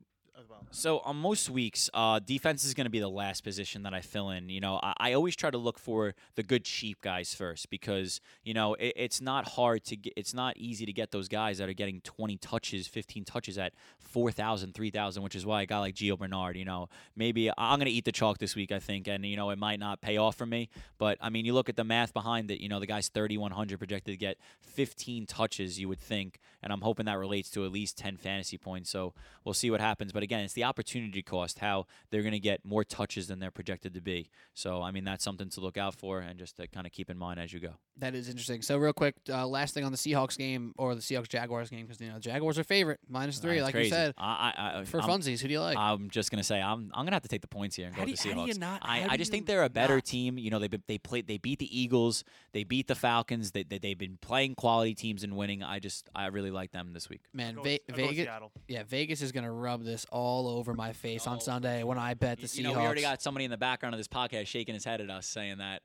S4: So on most weeks, uh, defense is going to be the last position that I fill in. You know, I, I always try to look for the good cheap guys first because you know it, it's not hard to get. It's not easy to get those guys that are getting 20 touches, 15 touches at 4,000, 3,000, which is why a guy like Gio Bernard, you know, maybe I'm going to eat the chalk this week. I think, and you know, it might not pay off for me, but I mean, you look at the math behind it. You know, the guy's 3,100 projected to get 15 touches. You would think, and I'm hoping that relates to at least 10 fantasy points. So we'll see what happens. But again, it's the opportunity cost, how they're going to get more touches than they're projected to be. So, I mean, that's something to look out for and just to kind of keep in mind as you go.
S2: That is interesting. So real quick, uh, last thing on the Seahawks game or the Seahawks Jaguars game because you know the Jaguars are favorite minus three,
S4: That's
S2: like
S4: crazy.
S2: you said.
S4: I, I, I,
S2: For
S4: I'm,
S2: funsies, who do you like?
S4: I'm just gonna say I'm I'm gonna have to take the points here and
S2: How
S4: go
S2: do
S4: with
S2: you-
S4: the
S2: how do you
S4: Seahawks.
S2: not-
S4: I,
S2: how
S4: I just think they're a better
S2: not?
S4: team. You know, they they played they beat the Eagles, they beat the Falcons. They, they they've been playing quality teams and winning. I just I really like them this week.
S2: Man,
S3: Go-
S2: Ve-
S3: I'll go with
S2: Vegas, yeah, Vegas is gonna rub this all over my face on Sunday when I bet the
S4: You,
S2: Seahawks.
S4: you know, we already got somebody in the background of this podcast shaking his head at us saying that.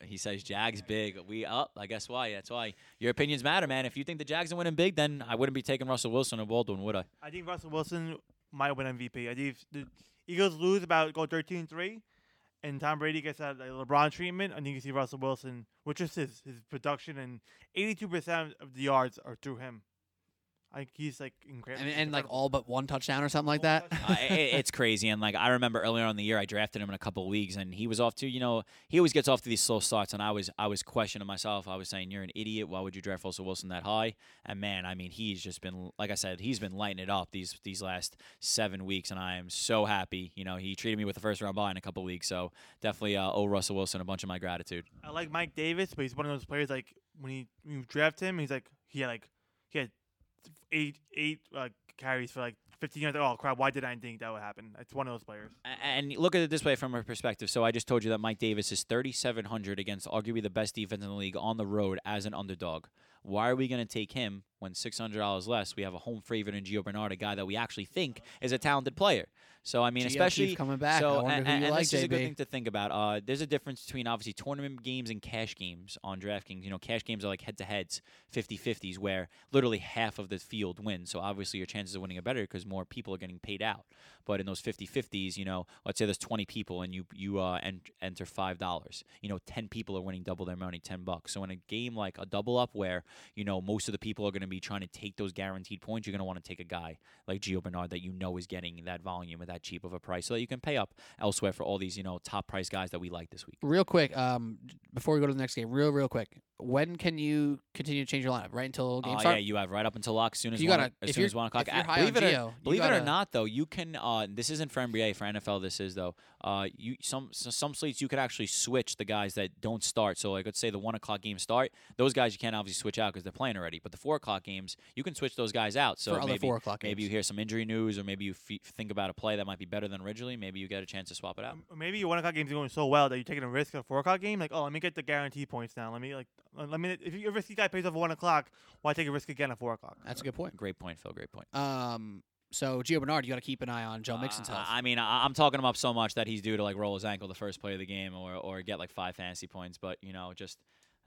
S4: He says Jags big. We up. I guess why. That's why your opinions matter, man. If you think the Jags are winning big, then I wouldn't be taking Russell Wilson or Baldwin, would I?
S3: I think Russell Wilson might win MVP. I think if the Eagles lose about go 13-3, and Tom Brady gets that like, LeBron treatment, I think you see Russell Wilson, which is his his production, and 82% of the yards are through him. I think he's like incredible.
S2: and, and like all but one touchdown or something like that.
S4: uh, it, it's crazy. And like I remember earlier on the year, I drafted him in a couple of leagues, and he was off to you know he always gets off to these slow starts, and I was I was questioning myself. I was saying, "You're an idiot. Why would you draft Russell Wilson that high?" And man, I mean, he's just been like I said, he's been lighting it up these these last seven weeks, and I am so happy. You know, he treated me with the first round buy in a couple of leagues, so definitely uh, owe Russell Wilson a bunch of my gratitude.
S3: I like Mike Davis, but he's one of those players like when he when you draft him, he's like he had like he had eight eight uh, carries for like 15 yards. Oh crap! Why did I think that would happen? It's one of those players.
S4: And look at it this way from a perspective. So I just told you that Mike Davis is 3,700 against arguably the best defense in the league on the road as an underdog. Why are we going to take him when $600 less? We have a home favorite in Gio Bernard, a guy that we actually think is a talented player. So I mean,
S2: Gio
S4: especially
S2: coming back.
S4: So
S2: I
S4: and,
S2: you
S4: and
S2: like,
S4: this is a good thing to think about. Uh, there's a difference between obviously tournament games and cash games on DraftKings. You know, cash games are like head-to-heads, 50-50s, where literally half of the field wins. So obviously your chances of winning are better because more people are getting paid out. But in those 50-50s, you know, let's say there's 20 people and you you uh, en- enter five dollars. You know, 10 people are winning double their money, 10 bucks. So in a game like a double up, where you know most of the people are going to be trying to take those guaranteed points, you're going to want to take a guy like Gio Bernard that you know is getting that volume at that cheap of a price, so that you can pay up elsewhere for all these you know top price guys that we like this week.
S2: real quick, um, before we go to the next game, real real quick, when can you continue to change your lineup? Right until game
S4: Oh
S2: start.
S4: yeah, you have right up until lock as soon as
S2: You
S4: one,
S2: gotta-
S4: as
S2: if
S4: soon
S2: you're-
S4: as one o'clock.
S2: if you're
S4: Uh,
S2: high
S4: believe it or,
S2: Gio, you
S4: believe it or not, though, you can. Uh, this isn't for NBA. For NFL, this is though. Uh, you some so some slates you could actually switch the guys that don't start. So like let's say the one o'clock game start, those guys you can't obviously switch out because they're playing already. But the four o'clock games, you can switch those guys out. So
S2: for other
S4: maybe
S2: four o'clock
S4: maybe you hear some injury news, or maybe you f- think about a play that might be better than originally. Maybe you get a chance to swap it out.
S3: Um, maybe your one o'clock game's going so well that you're taking a risk on a four o'clock game. Like, oh, let me get the guarantee points now. Let me like, uh, let me. If your risky guy pays off at one o'clock, why take a risk again at four o'clock?
S2: That's a good point.
S4: Great point, Phil. Great point.
S2: Um, so Gio Bernard, you got to keep an eye on Joe Mixon's
S4: Uh. I mean, I, I'm talking him up so much that he's due to like roll his ankle the first play of the game, or or get like five fantasy points. But you know, just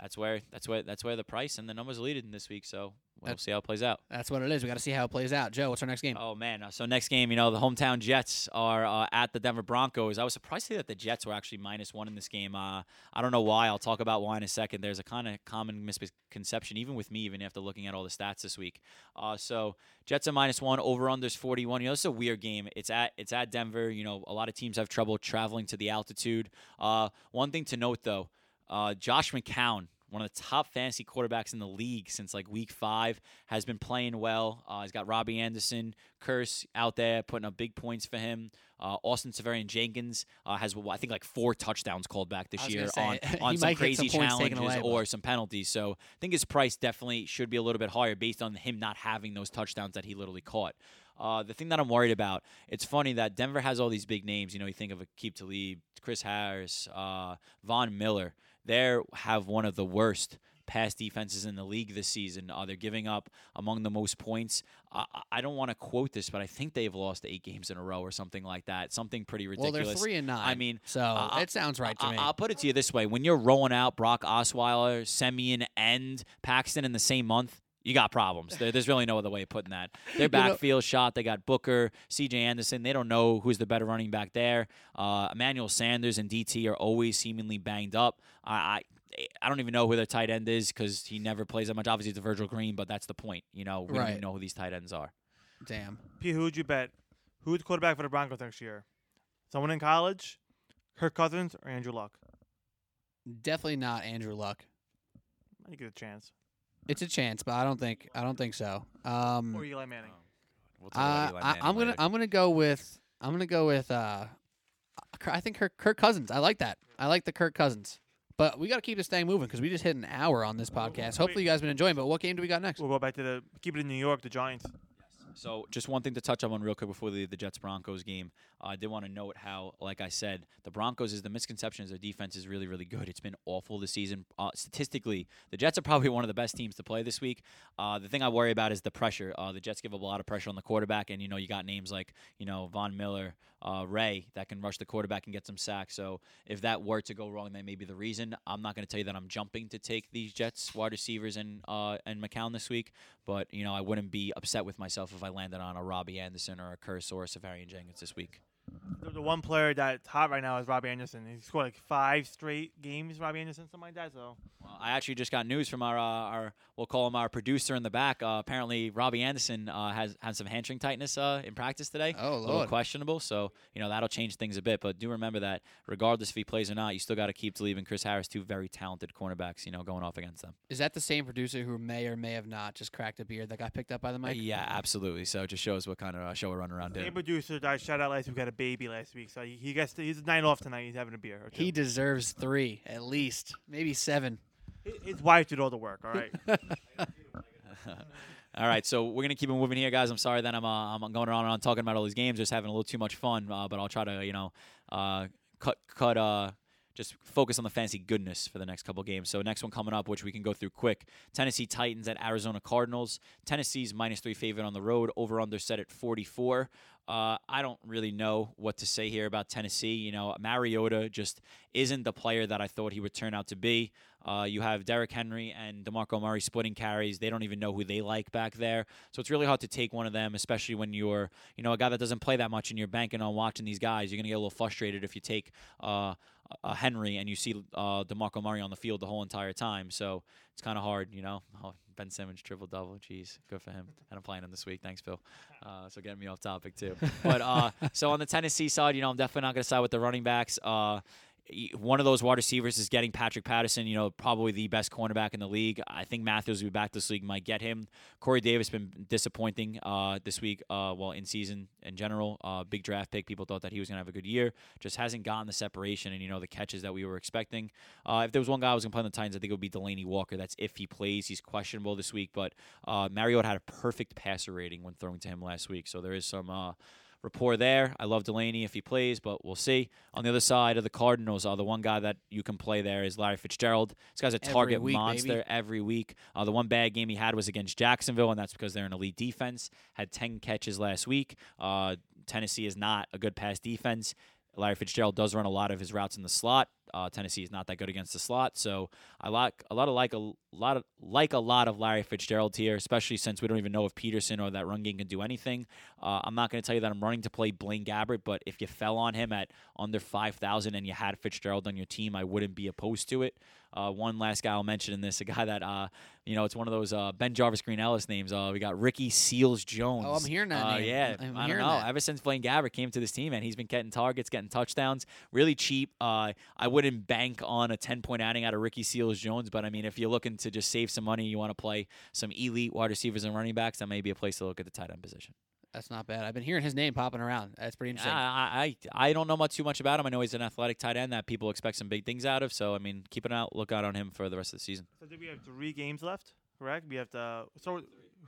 S4: that's where that's where that's where the price and the numbers are leading this week. So we'll
S2: That-
S4: see how it plays out.
S2: That's what it is. We got to see how it plays out. Joe, what's our next game?
S4: Oh man! uh, So next game, you know, the hometown Jets are uh, at the Denver Broncos. I was surprised to see that the Jets were actually minus one in this game. Uh, I don't know why. I'll talk about why in a second. There's a kind of common misconception, even with me, even after looking at all the stats this week. Uh, so Jets are minus one. Over unders 41. You know, it's a weird game. It's at it's at Denver. You know, a lot of teams have trouble traveling to the altitude. Uh, one thing to note though, uh, Josh McCown one of the top fantasy quarterbacks in the league since like week five, has been playing well. Uh, he's got Robbie Anderson, Kearse out there putting up big points for him. Uh, Austin Seferian Jenkins uh, has, I think, like four touchdowns called back this year
S2: gonna
S4: on, on some crazy
S2: some
S4: challenges
S2: away,
S4: or some penalties. So I think his price definitely should be a little bit higher based on him not having those touchdowns that he literally caught. Uh, the thing that I'm worried about, it's funny that Denver has all these big names. You know, you think of Aqib Talib, Chris Harris, uh, Von Miller. They have one of the worst pass defenses in the league this season. Uh, they're giving up among the most points. I I don't want to quote this, but I think they've lost eight games in a row or something like that. Something pretty ridiculous.
S2: well, they're three and nine.
S4: I mean,
S2: so
S4: uh,
S2: it sounds right to
S4: I-
S2: me.
S4: I'll put it to you this way: when you're rolling out Brock Osweiler, Siemian, and Paxton in the same month, you got problems. There, there's really no other way of putting that. Their
S2: You know-
S4: backfield shot. They got Booker, C.J. Anderson. They don't know who's the better running back there. Uh, Emmanuel Sanders and DT are always seemingly banged up. I. I I don't even know who their tight end is because he never plays that much. Obviously, it's Virgil Green, but that's the point. You know, we don't even know who these tight ends are.
S2: Damn.
S3: Pete, who would you bet? Who's the quarterback for the Broncos next year? Someone in college, Kirk Cousins, or Andrew Luck?
S2: Definitely not Andrew Luck.
S3: You get a chance.
S2: It's a chance, but I don't think I don't think so. Um,
S3: Or Eli Manning.
S4: We'll talk
S2: Uh,
S4: Eli
S2: I,
S4: Manning
S2: I'm gonna
S4: later.
S2: I'm gonna go with I'm gonna go with uh, I think Kirk, Kirk Cousins. I like that. I like the Kirk Cousins. But we got to keep this thing moving because we just hit an hour on this podcast. Hopefully, you guys been enjoying. But what game do we got next?
S3: We'll go back to the keep it in New York. The Giants.
S4: So, just one thing to touch on real quick before we leave the Jets Broncos game. I did want to note how, like I said, the Broncos is the misconception is their defense is really, really good. It's been awful this season. Uh, statistically, the Jets are probably one of the best teams to play this week. Uh, the thing I worry about is the pressure. Uh, the Jets give up a lot of pressure on the quarterback, and you know you got names like you know Von Miller, uh, Ray that can rush the quarterback and get some sacks. So if that were to go wrong, that may be the reason. I'm not going to tell you that I'm jumping to take these Jets wide receivers and uh, and McCown this week, but you know I wouldn't be upset with myself if I landed on a Robbie Anderson or a Kearse or a Seferian Jenkins this week.
S3: The, the one player that's hot right now is Robbie Anderson. He scored like five straight games. Robbie Anderson, something like that. So
S4: Well, I actually just got news from our uh, our we'll call him our producer in the back. Uh, apparently, Robbie Anderson uh, has had some hamstring tightness uh, in practice today.
S2: Oh Lord.
S4: a little questionable. So you know that'll change things a bit. But do remember that regardless if he plays or not, you still got to keep Talib and Chris Harris, two very talented cornerbacks. You know, going off against them.
S2: Is that the same producer who may or may have not just cracked a beard that got picked up by the mic?
S4: yeah, absolutely. So it just shows what kind of uh, show we're running around
S3: the
S4: doing.
S3: producer that I shout out last week had a baby last week. So he, he gets to, he's a night off tonight. He's having a beer. Or two.
S2: He deserves three at least, maybe seven.
S3: Hi- his wife did all the work. All right.
S4: All right, so we're gonna keep it moving here, guys. I'm sorry that I'm uh, I'm going on and on talking about all these games, just having a little too much fun. Uh, but I'll try to you know uh, cut cut uh, just focus on the fancy goodness for the next couple games. So next one coming up, which we can go through quick: Tennessee Titans at Arizona Cardinals. Tennessee's minus three favorite on the road. Over under set at 44. Uh, I don't really know what to say here about Tennessee. You know, Mariota just isn't the player that I thought he would turn out to be. Uh, you have Derrick Henry and DeMarco Murray splitting carries. They don't even know who they like back there. So it's really hard to take one of them, especially when you're, you know, a guy that doesn't play that much and you're banking on watching these guys. You're going to get a little frustrated if you take uh, a Henry and you see uh, DeMarco Murray on the field the whole entire time. So it's kind of hard, you know. Oh, ben Simmons triple double. Jeez, good for him. And I'm playing him this week. Thanks, Phil. Uh, so getting me off topic too. But uh, so on the Tennessee side, you know, I'm definitely not going to side with the running backs. Uh, one of those wide receivers is getting Patrick Peterson, you know, probably the best cornerback in the league. I think Matthews will be back this week, might get him. Corey Davis been disappointing uh, this week, uh, well, in season in general. Uh, big draft pick. People thought that he was going to have a good year. Just hasn't gotten the separation and, you know, the catches that we were expecting. Uh, if there was one guy I was going to play on the Titans, I think it would be Delanie Walker. That's if he plays. He's questionable this week, but uh, Mariota had a perfect passer rating when throwing to him last week. So there is some. Rapport there. I love Delanie if he plays, but we'll see. On the other side of the Cardinals, uh, the one guy that you can play there is Larry Fitzgerald. This guy's a
S2: Every
S4: target
S2: week,
S4: monster
S2: baby.
S4: every week. Uh, the one bad game he had was against Jacksonville, and that's because they're an elite defense. Had 10 catches last week. Uh, Tennessee is not a good pass defense. Larry Fitzgerald does run a lot of his routes in the slot. Uh, Tennessee is not that good against the slot, so I like a lot of like a lot of like a lot of Larry Fitzgerald here, especially since we don't even know if Peterson or that run game can do anything. Uh, I'm not going to tell you that I'm running to play Blaine Gabbert, but if you fell on him at under five thousand and you had Fitzgerald on your team, I wouldn't be opposed to it. Uh, one last guy I'll mention in this, a guy that uh, you know, it's one of those uh, BenJarvus Green Ellis names. Uh, we got Ricky Seals Jones.
S2: Oh, I'm hearing that
S4: Uh,
S2: name.
S4: yeah,
S2: I'm
S4: I don't know.
S2: that.
S4: Ever since Blaine Gabbert came to this team, and he's been getting targets, getting touchdowns, really cheap. Uh, I wouldn't bank on a 10 point outing out of Ricky Seals Jones, but I mean, if you're looking to just save some money, you want to play some elite wide receivers and running backs, that may be a place to look at the tight end position.
S2: That's not bad. I've been hearing his name popping around. That's pretty interesting.
S4: I, I I don't know much too much about him. I know he's an athletic tight end that people expect some big things out of. So I mean, keep an out look out on him for the rest of the season.
S3: So I think we have three games left. Correct. We have to. So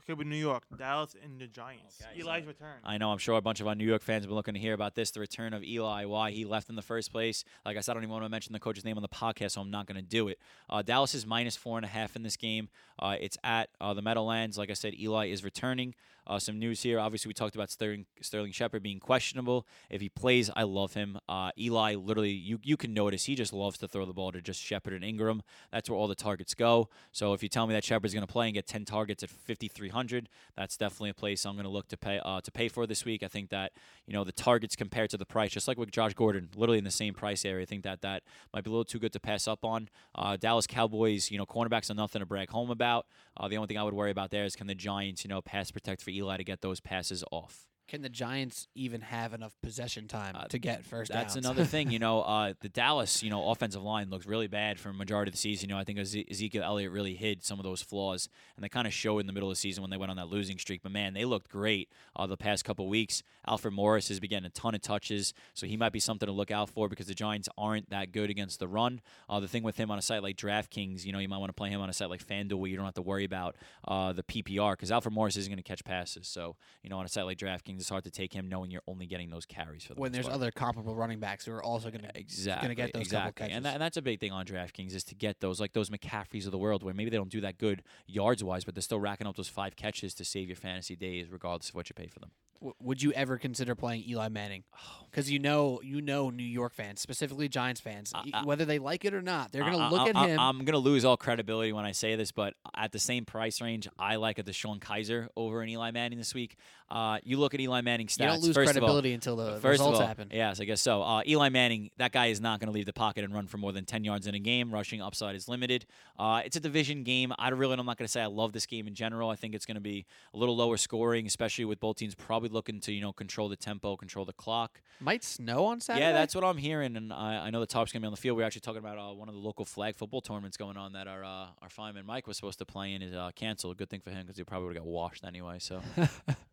S3: Could be New York, Dallas, and the Giants.
S4: Okay,
S3: Eli's
S4: so-
S3: return.
S4: I know. I'm sure a bunch of our New York fans have been looking to hear about this, the return of Eli, why he left in the first place. Like I said, I don't even want to mention the coach's name on the podcast, so I'm not going to do it. Uh, Dallas is minus four and a half in this game. Uh, it's at uh, the Meadowlands. Like I said, Eli is returning. Uh, some news here. Obviously, we talked about Sterling, Sterling Shepard being questionable. If he plays, I love him. Uh, Eli, literally, you you can notice he just loves to throw the ball to just Shepard and Ingram. That's where all the targets go. So if you tell me that Shepard's going to play and get 10 targets at 5,300, that's definitely a place I'm going to look to pay uh, to pay for this week. I think that you know the targets compared to the price, just like with Josh Gordon, literally in the same price area. I think that that might be a little too good to pass up on. Uh, Dallas Cowboys, you know, cornerbacks are nothing to brag home about. Uh, the only thing I would worry about there is can the Giants, you know, pass protect for Eli to get those passes off.
S2: Can the Giants even have enough possession time
S4: Uh,
S2: to get first
S4: That's
S2: downs?
S4: another thing, you know. Uh, the Dallas, you know, offensive line looks really bad for a majority of the season. You know, I think Ezekiel Elliott really hid some of those flaws, and they kind of showed in the middle of the season when they went on that losing streak. But man, they looked great uh, the past couple weeks. Alfred Morris has been getting a ton of touches, so he might be something to look out for because the Giants aren't that good against the run. Uh, the thing with him on a site like DraftKings, you know, you might want to play him on a site like FanDuel where you don't have to worry about uh, the PPR because Alfred Morris isn't going to catch passes. So, you know, on a site like DraftKings, it's hard to take him knowing you're only getting those carries for the
S2: when there's
S4: part.
S2: other comparable running backs who are also going to
S4: Exactly.
S2: going to get those couple
S4: exactly. And, that, and that's a big thing on DraftKings is to get those like those McCaffreys of the world where maybe they don't do that good yards wise, but they're still racking up those five catches to save your fantasy days, regardless of what you pay for them.
S2: W- would you ever consider playing Eli Manning? Because you know, you know, New York fans, specifically Giants fans,
S4: Uh, uh,
S2: whether they like it or not, they're going to
S4: I-
S2: look at him.
S4: I'm gonna lose all credibility when I say this, but at the same price range, I like a DeShone Kizer over an Eli Manning this week. Uh, you look at Eli Manning stats.
S2: you don't lose
S4: first of all-
S2: credibility until the
S4: First
S2: results
S4: all,
S2: happen.
S4: yes, I guess so. Uh, Eli Manning, that guy is not going to leave the pocket and run for more than 10 yards in a game. Rushing upside is limited. Uh, it's a division game. I really, I'm not going to say I love this game in general. I think it's going to be a little lower scoring, especially with both teams probably looking to, you know, control the tempo, control the clock.
S2: Might snow on Saturday.
S4: Yeah, that's what I'm hearing, and I, I know the top's going to be on the field. We are actually talking about uh, one of the local flag football tournaments going on that our uh, our fireman Mike was supposed to play in is uh, canceled. Good thing for him because he probably would have got washed anyway. So.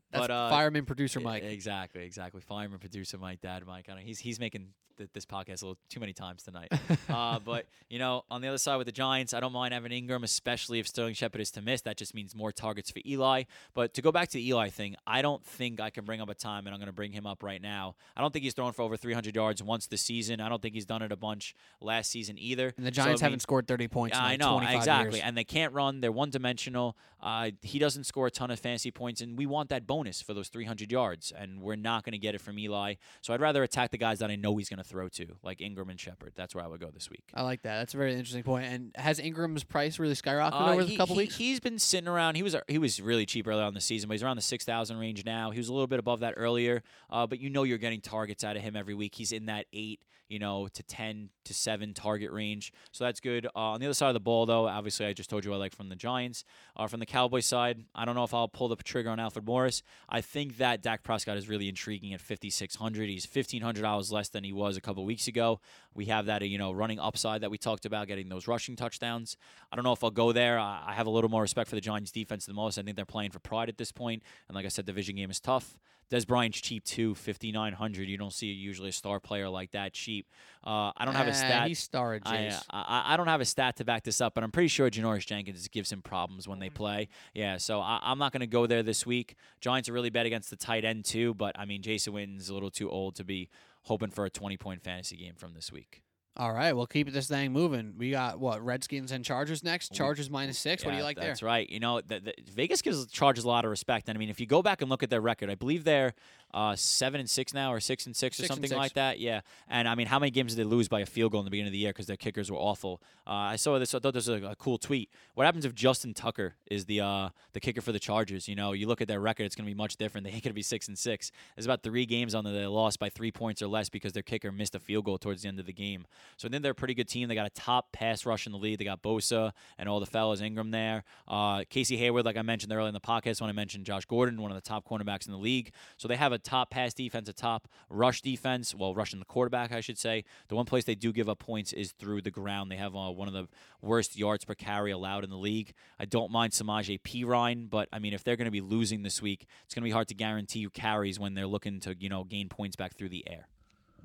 S2: That's
S4: but, uh,
S2: fireman producer Mike.
S4: Exactly, exactly. Fireman, producer Mike, dad Mike. I know he's he's making th- this podcast a little too many times tonight. uh, but you know, on the other side with the Giants, I don't mind having Ingram, especially if Sterling Shepard is to miss. That just means more targets for Eli. But to go back to the Eli thing, I don't think I can bring up a time, and I'm going to bring him up right now. I don't think he's thrown for over 300 yards once this season. I don't think he's done it a bunch last season either.
S2: and the
S4: So, I
S2: Giants
S4: mean-
S2: haven't scored 30 points. in
S4: I
S2: like
S4: know
S2: 25
S4: exactly,
S2: years.
S4: and they can't run. They're one dimensional. Uh, he doesn't score a ton of fantasy points, and we want that bonus for those 300 yards, and we're not going to get it from Eli. So I'd rather attack the guys that I know he's going to throw to, like Ingram and Shepard. That's where I would go this week.
S2: I like that. That's a very interesting point. And has Ingram's price really skyrocketed
S4: Uh,
S2: over
S4: he,
S2: the couple
S4: he,
S2: weeks?
S4: He's been sitting around. He was he was really cheap early on in the season, but he's around the six thousand range now. He was a little bit above that earlier, uh, but you know you're getting targets out of him every week. He's in that eight, you know, to ten to seven target range, so that's good. Uh, on the other side of the ball, though, obviously I just told you I like from the Giants. Uh, from the Cowboys side, I don't know if I'll pull the trigger on Alfred Morris. I think that Dak Prescott is really intriguing at fifty six hundred. He's fifteen hundred dollars less than he was a couple weeks ago. We have that, uh, you know, running upside that we talked about, getting those rushing touchdowns. I don't know if I'll go there. I I have a little more respect for the Giants defense than most. I think they're playing for pride at this point. And like I said, the division game is tough. Dez Bryant's cheap too, fifty nine hundred. You don't see usually a star player like that cheap. Uh, I don't have a
S2: Ah,
S4: stat.
S2: He's star at
S4: I. I I don't have a stat to back this up, but I'm pretty sure Janoris Jenkins gives him problems when they
S2: Mm.
S4: play. Yeah, so I, I'm not going to go there this week. Giants are really bad against the tight end too, but I mean Jason Witten's a little too old to be hoping for a 20 point fantasy game from this week.
S2: All right, well, keep this thing moving. We got what Redskins and Chargers next. Chargers minus six. what do you
S4: Yeah,
S2: like there?
S4: That's right. You know, the, the, Vegas gives Chargers a lot of respect. And I mean, if you go back and look at their record, I believe they're uh, seven and six now, or six and six, or something
S2: six.
S4: like that. Yeah. And I mean, how many games did they lose by a field goal in the beginning of the year because their kickers were awful? Uh, I saw this. I thought this was a, a cool tweet. What happens if Justin Tucker is the uh, the kicker for the Chargers? You know, you look at their record; it's going to be much different. They ain't going to be six and six. There's about three games on there they lost by three points or less because their kicker missed a field goal towards the end of the game. So then they're a pretty good team. They got a top pass rush in the league. They got Bosa and all the fellas Ingram there. Uh, Casey Hayward, like I mentioned earlier in the podcast when I mentioned Josh Gordon, one of the top cornerbacks in the league. So they have a top pass defense, a top rush defense. Well, rushing the quarterback, I should say. The one place they do give up points is through the ground. They have uh, one of the worst yards per carry allowed in the league. I don't mind Samaje Perine, but I mean, if they're going to be losing this week, it's going to be hard to guarantee you carries when they're looking to, you know, gain points back through the air.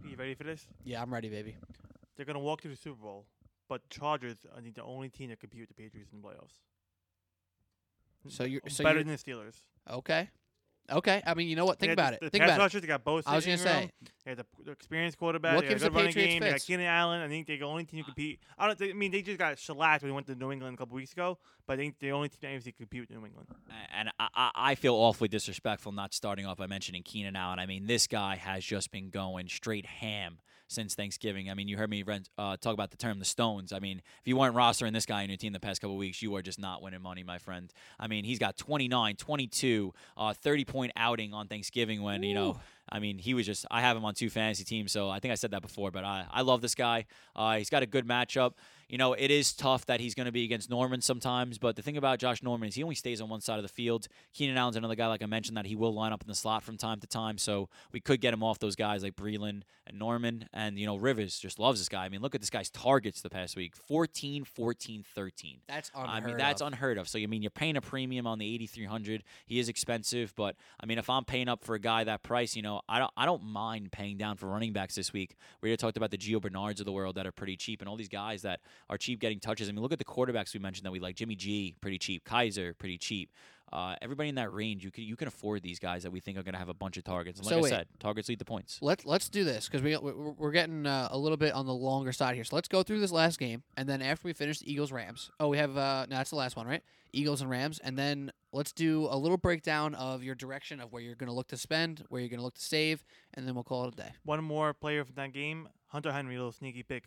S3: Are You ready for this?
S2: Yeah, I'm ready, baby.
S3: They're gonna walk to the Super Bowl, but Chargers are the only team that compete with the Patriots in the playoffs.
S2: So you're so
S3: better
S2: you're,
S3: than the Steelers.
S2: okay, okay. I mean, you know what? Think about
S3: the,
S2: it.
S3: The
S2: Think
S3: pass
S2: about it.
S3: rushers, They got Bosa.
S2: I was gonna say,
S3: They got the, the experienced quarterback.
S2: What
S3: they
S2: gives
S3: got a
S2: the
S3: good running
S2: Patriots
S3: game. They got
S2: fits?
S3: Keenan Allen. I think they're the only team who compete. I don't. Think, I mean, they just got shellacked when they went to New England a couple weeks ago. But I think they're the only team that AFC compete with New England.
S4: And I, I, I feel awfully disrespectful not starting off by mentioning Keenan Allen. I mean, this guy has just been going straight ham since Thanksgiving. I mean, you heard me rent, uh, talk about the term the Stones. I mean, if you weren't rostering this guy in your team the past couple weeks, you are just not winning money, my friend. I mean, he's got 29, 22, uh, 30 point outing on Thanksgiving when, you know, I mean, he was just. I have him on two fantasy teams, so I think I said that before. But I, I love this guy. Uh, he's got a good matchup. You know, it is tough that he's going to be against Norman sometimes. But the thing about Josh Norman is he only stays on one side of the field. Keenan Allen's another guy, like I mentioned, that he will line up in the slot from time to time. So we could get him off those guys like Breeland and Norman. And you know, Rivers just loves this guy. I mean, look at this guy's targets the past week: 14, 14, 13.
S2: That's
S4: I
S2: unheard
S4: mean, that's
S2: of.
S4: unheard of. So, I mean, you're paying a premium on the 8,300. He is expensive, but I mean, if I'm paying up for a guy that price, you know, I don't, I don't mind paying down for running backs this week. We already talked about the Gio Bernards of the world that are pretty cheap, and all these guys that are cheap getting touches. I mean, look at the quarterbacks we mentioned that we like: Jimmy G, pretty cheap; Kizer, pretty cheap. Uh, everybody in that range, you can you can afford these guys that we think are going to have a bunch of targets. And like
S2: So
S4: I
S2: wait.
S4: said, targets lead the points.
S2: Let's let's do this because we we're, we're getting uh, a little bit on the longer side here. So let's go through this last game, and then after we finish the Eagles Rams. Oh, we have uh, no, that's the last one, right? Eagles and Rams, and then let's do a little breakdown of your direction of where you're going to look to spend, where you're going to look to save, and then we'll call it a day.
S3: One more player from that game, Hunter Henry, a little sneaky pick.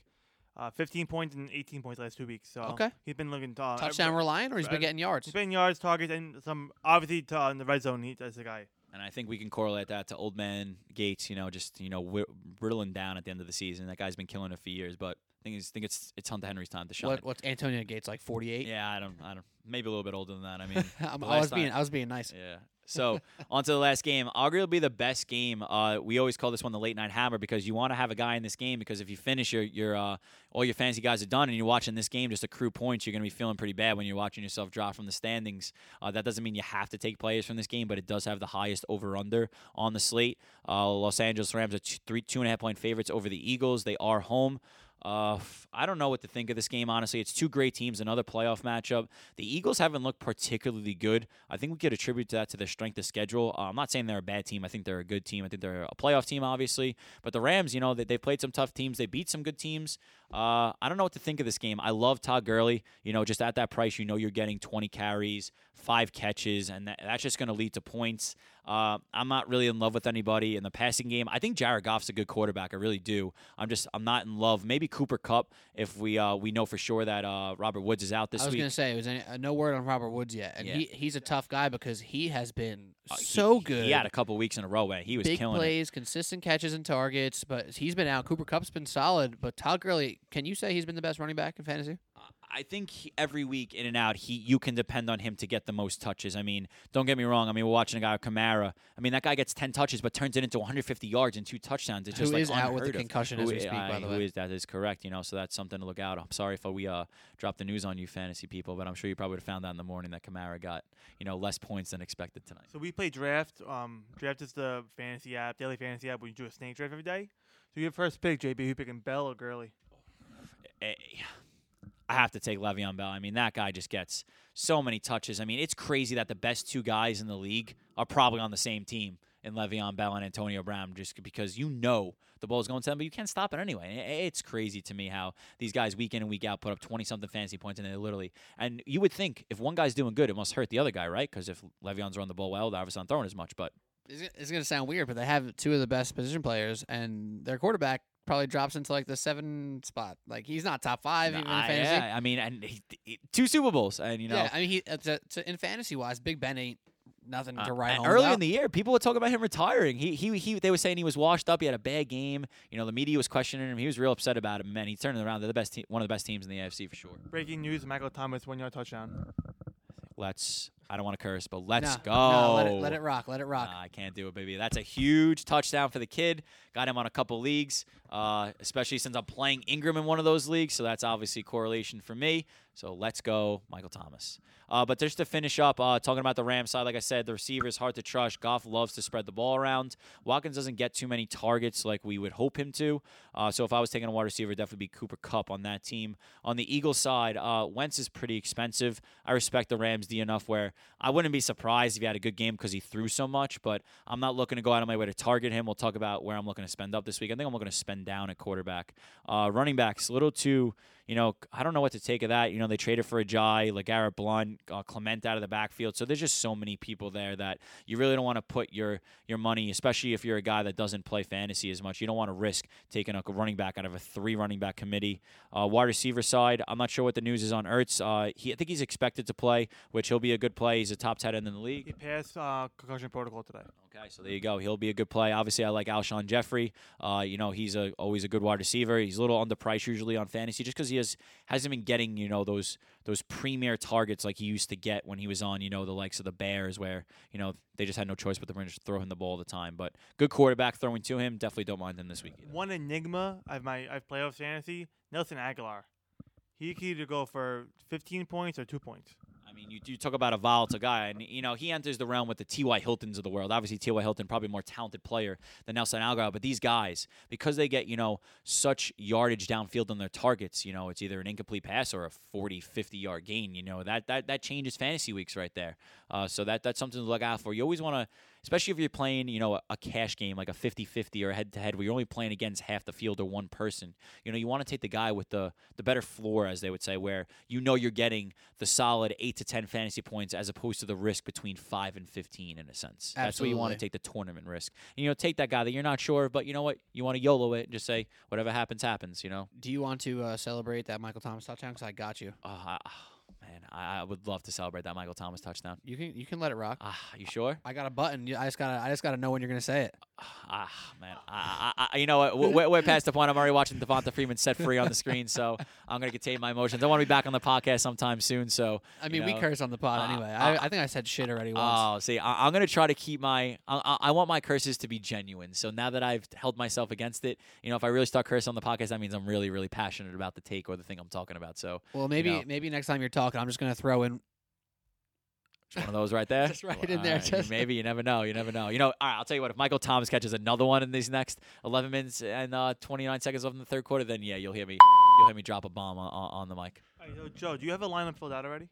S3: Uh, 15 points and 18 points last two weeks. So
S2: Okay.
S3: he's been looking uh,
S2: Touchdown reliant, or he's been getting yards.
S3: He's been yards, targets, and some obviously to, uh, in the red zone. He, that's the guy.
S4: And I think we can correlate that to old man Gates, you know, just you know whi riddling down at the end of the season. That guy's been killing it for years, but I think, it's, think it's it's Hunter Henry's time to shine.
S2: What what's Antonio Gates like? Forty eight.
S4: Yeah, I don't, I don't, maybe a little bit older than that. I mean,
S2: I'm-
S4: the
S2: was
S4: last
S2: being
S4: time-
S2: I was being nice.
S4: yeah. So on to the last game. Arguably be the best game. Uh, we always call this one the late night hammer because you want to have a guy in this game because if you finish your your uh, all your fantasy guys are done and you're watching this game just accrue points, you're gonna be feeling pretty bad when you're watching yourself drop from the standings. Uh, that doesn't mean you have to take players from this game, but it does have the highest over under on the slate. Uh, Los Angeles Rams are two, three two and a half point favorites over the Eagles. They are home. Uh, I don't know what to think of this game. Honestly, it's two great teams. Another playoff matchup. The Eagles haven't looked particularly good. I think we could attribute that to their strength of schedule. Uh, I'm not saying they're a bad team. I think they're a good team. I think they're a playoff team, obviously. But the Rams, you know, they, they've played some tough teams. They beat some good teams. Uh, I don't know what to think of this game. I love Todd Gurley. You know, just at that price, you know you're getting 20 carries, five catches, and that, that's just going to lead to points. Uh, I'm not really in love with anybody in the passing game. I think Jared Goff's a good quarterback. I really do. I'm just I'm not in love. Maybe Cooper Kupp if we uh, we know for sure that uh, Robert Woods is out this week.
S2: I was
S4: week.
S2: gonna say it was any, uh, no word on Robert Woods yet, and
S4: Yeah.
S2: he he's a tough guy because he has been
S4: Uh, he-
S2: so good.
S4: He had a couple weeks in a row where he was
S2: big
S4: killing it.
S2: plays, consistent catches and targets, but he's been out. Cooper Kupp's been solid, but Todd Gurley, can you say he's been the best running back in fantasy?
S4: I think he, every week in and out, he you can depend on him to get the most touches. I mean, don't get me wrong. I mean, we're watching a guy with Kamara. I mean, that guy gets ten touches, but turns it into 150 yards and two touchdowns. It's just
S2: Who
S4: like
S2: is out with a
S4: unheard of.
S2: concussion as
S4: Who
S2: we
S4: i-
S2: speak, by the
S4: who
S2: way.
S4: is- that is correct. You know, so that's something to look out. I'm sorry if we uh dropped the news on you, fantasy people, but I'm sure you probably would have found out in the morning that Kamara got you know less points than expected tonight.
S3: So we play draft. Um, draft is the fantasy app, daily fantasy app. where you do a snake draft every day. So your first pick, JB, who picking Bell or Gurley?
S4: eh, I have to take Le'Veon Bell. I mean, that guy just gets so many touches. I mean, it's crazy that the best two guys in the league are probably on the same team in Le'Veon Bell and Antonio Brown, just because you know the ball is going to them, but you can't stop it anyway. It's crazy to me how these guys week in and week out put up twenty something fantasy points, and they literally. And you would think if one guy's doing good, it must hurt the other guy, right? Because if Le'Veon's run the ball well, they're obviously not throwing as much. But
S2: it's going to sound weird, but they have two of the best position players, and their quarterback probably drops into like the seven spot. Like he's not top five even in
S4: Nah,
S2: fantasy.
S4: yeah, I mean, and he, he- two Super Bowls, and you know.
S2: yeah, I mean, he uh, to, to, in fantasy wise, Big Ben ain't nothing
S4: Uh,
S2: to write
S4: and
S2: home
S4: early
S2: about.
S4: in the year, people were talking about him retiring. He, he, he, they were saying he was washed up. He had a bad game. You know, the media was questioning him. He was real upset about it. Man, he turned it around. They're the best, te- one of the best teams in the AFC for sure.
S3: Breaking news: Michael Thomas one yard touchdown.
S4: Let's. I don't want to curse, but let's
S2: No,
S4: go.
S2: no, let, it, let it rock. Let it rock.
S4: Nah, I can't do it, baby. That's a huge touchdown for the kid. Got him on a couple leagues, uh, especially since I'm playing Ingram in one of those leagues. So that's obviously correlation for me. So let's go, Michael Thomas. Uh, but just to finish up, uh, talking about the Rams side, like I said, the receiver is hard to trust. Goff loves to spread the ball around. Watkins doesn't get too many targets like we would hope him to. Uh, so if I was taking a wide receiver, definitely be Cooper Kupp on that team. On the Eagles side, uh, Wentz is pretty expensive. I respect the Rams D enough where I wouldn't be surprised if he had a good game because he threw so much, but I'm not looking to go out of my way to target him. We'll talk about where I'm looking to spend up this week. I think I'm looking to spend down at quarterback. Uh, running backs, a little too you know, I don't know what to take of that. You know, they traded for Ajayi, LeGarrette Blunt, uh, Clement out of the backfield. So there's just so many people there that you really don't want to put your your money, especially if you're a guy that doesn't play fantasy as much. You don't want to risk taking a running back out of a three running back committee. Uh, wide receiver side, I'm not sure what the news is on Ertz. Uh, he, I think he's expected to play, which he'll be a good play. He's a top tight end in the league.
S3: He passed uh, concussion protocol today.
S4: Okay, so there you go. He'll be a good play. Obviously, I like Alshon Jeffery. Uh, you know, he's a, always a good wide receiver. He's a little underpriced usually on fantasy just because he has hasn't been getting you know those those premier targets like he used to get when he was on you know the likes of the Bears, where you know they just had no choice but to throw him the ball all the time. But good quarterback throwing to him. Definitely don't mind him this week. Either.
S3: One enigma I've my I've playoff fantasy. Nelson Agholor. He could either go for 15 points or two points.
S4: Mean, you, talk about a volatile guy, and you know he enters the realm with the T.Y. Hiltons of the world. Obviously, T.Y. Hilton probably more talented player than Nelson Agholor, but these guys, because they get you know such yardage downfield on their targets, you know it's either an incomplete pass or a 40, 50 yard gain. You know that that that changes fantasy weeks right there. Uh, so that that's something to look out for. You always want to especially if you're playing, you know, a, cash game like a 50-50 or head to head where you're only playing against half the field or one person. You know, you want to take the guy with the the better floor as they would say where you know you're getting the solid 8 to 10 fantasy points as opposed to the risk between 5 and 15 in a sense. That's where you want to take the tournament risk. And, you know, take that guy that you're not sure, but you know what? You want to YOLO it and just say whatever happens happens, you know.
S2: Do you want to uh, celebrate that Michael Thomas touchdown cuz I got you.
S4: Uh, man, I, I, would love to celebrate that Michael Thomas touchdown.
S2: You can you can let it rock.
S4: Ah, you sure?
S2: I got a button. I just gotta I just gotta know when you're gonna say it.
S4: Ah, man, I, I, you know what? We're, we're, past the point. I'm already watching Devonta Freeman set free on the screen, so I'm gonna contain my emotions. I want to be back on the podcast sometime soon. So
S2: I mean,
S4: know,
S2: we curse on the pod
S4: uh,
S2: anyway.
S4: uh,
S2: I, I think I said shit already once.
S4: Oh, see, I, am gonna try to keep my. I, I, want my curses to be genuine. So now that I've held myself against it, you know, if I really start cursing on the podcast, that means I'm really, really passionate about the take or the thing I'm talking about. So
S2: well, maybe
S4: you know.
S2: maybe next time you're talking, I'm just gonna throw in
S4: just one of those right there.
S2: just right
S4: Well,
S2: in there.
S4: all right,
S2: Just
S4: maybe you never know. You never know. You know. All right, I'll tell you what. If Michael Thomas catches another one in these next 11 minutes and uh, 29 seconds left in the third quarter, then yeah, you'll hear me. You'll hear me drop a bomb on, on the mic.
S3: All right, so Joe, do you have a lineup filled out already?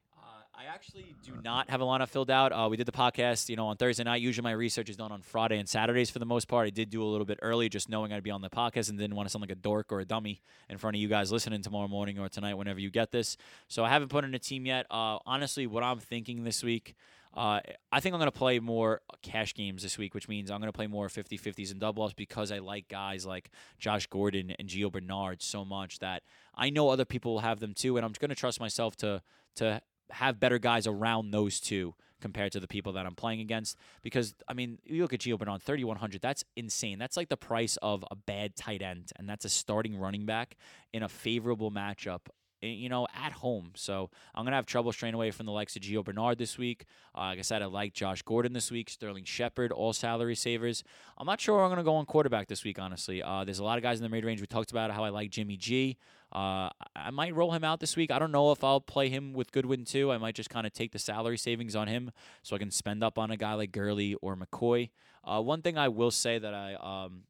S4: I actually do not have a lineup filled out. Uh, we did the podcast, you know, on Thursday night. Usually my research is done on Friday and Saturdays for the most part. I did do a little bit early, just knowing I'd be on the podcast and didn't want to sound like a dork or a dummy in front of you guys listening tomorrow morning or tonight whenever you get this. So I haven't put in a team yet. Uh, honestly, what I'm thinking this week. Uh, I think I'm going to play more cash games this week, which means I'm going to play more 50 50s and double ups because I like guys like Josh Gordon and Gio Bernard so much that I know other people will have them too. And I'm going to trust myself to, to have better guys around those two compared to the people that I'm playing against. Because I mean, you look at Gio Bernard, 3100. That's insane. That's like the price of a bad tight end, and that's a starting running back in a favorable matchup. You know, at home. So I'm gonna have trouble straying away from the likes of Gio Bernard this week. Uh, like I said, I like Josh Gordon this week, Sterling Shepard, all salary savers. I'm not sure I'm gonna go on quarterback this week. Honestly, uh, there's a lot of guys in the mid range. We talked about how I like Jimmy G. Uh, I might roll him out this week. I don't know if I'll play him with Goodwin too. I might just kind of take the salary savings on him so I can spend up on a guy like Gurley or McCoy. Uh, one thing I will say that I um,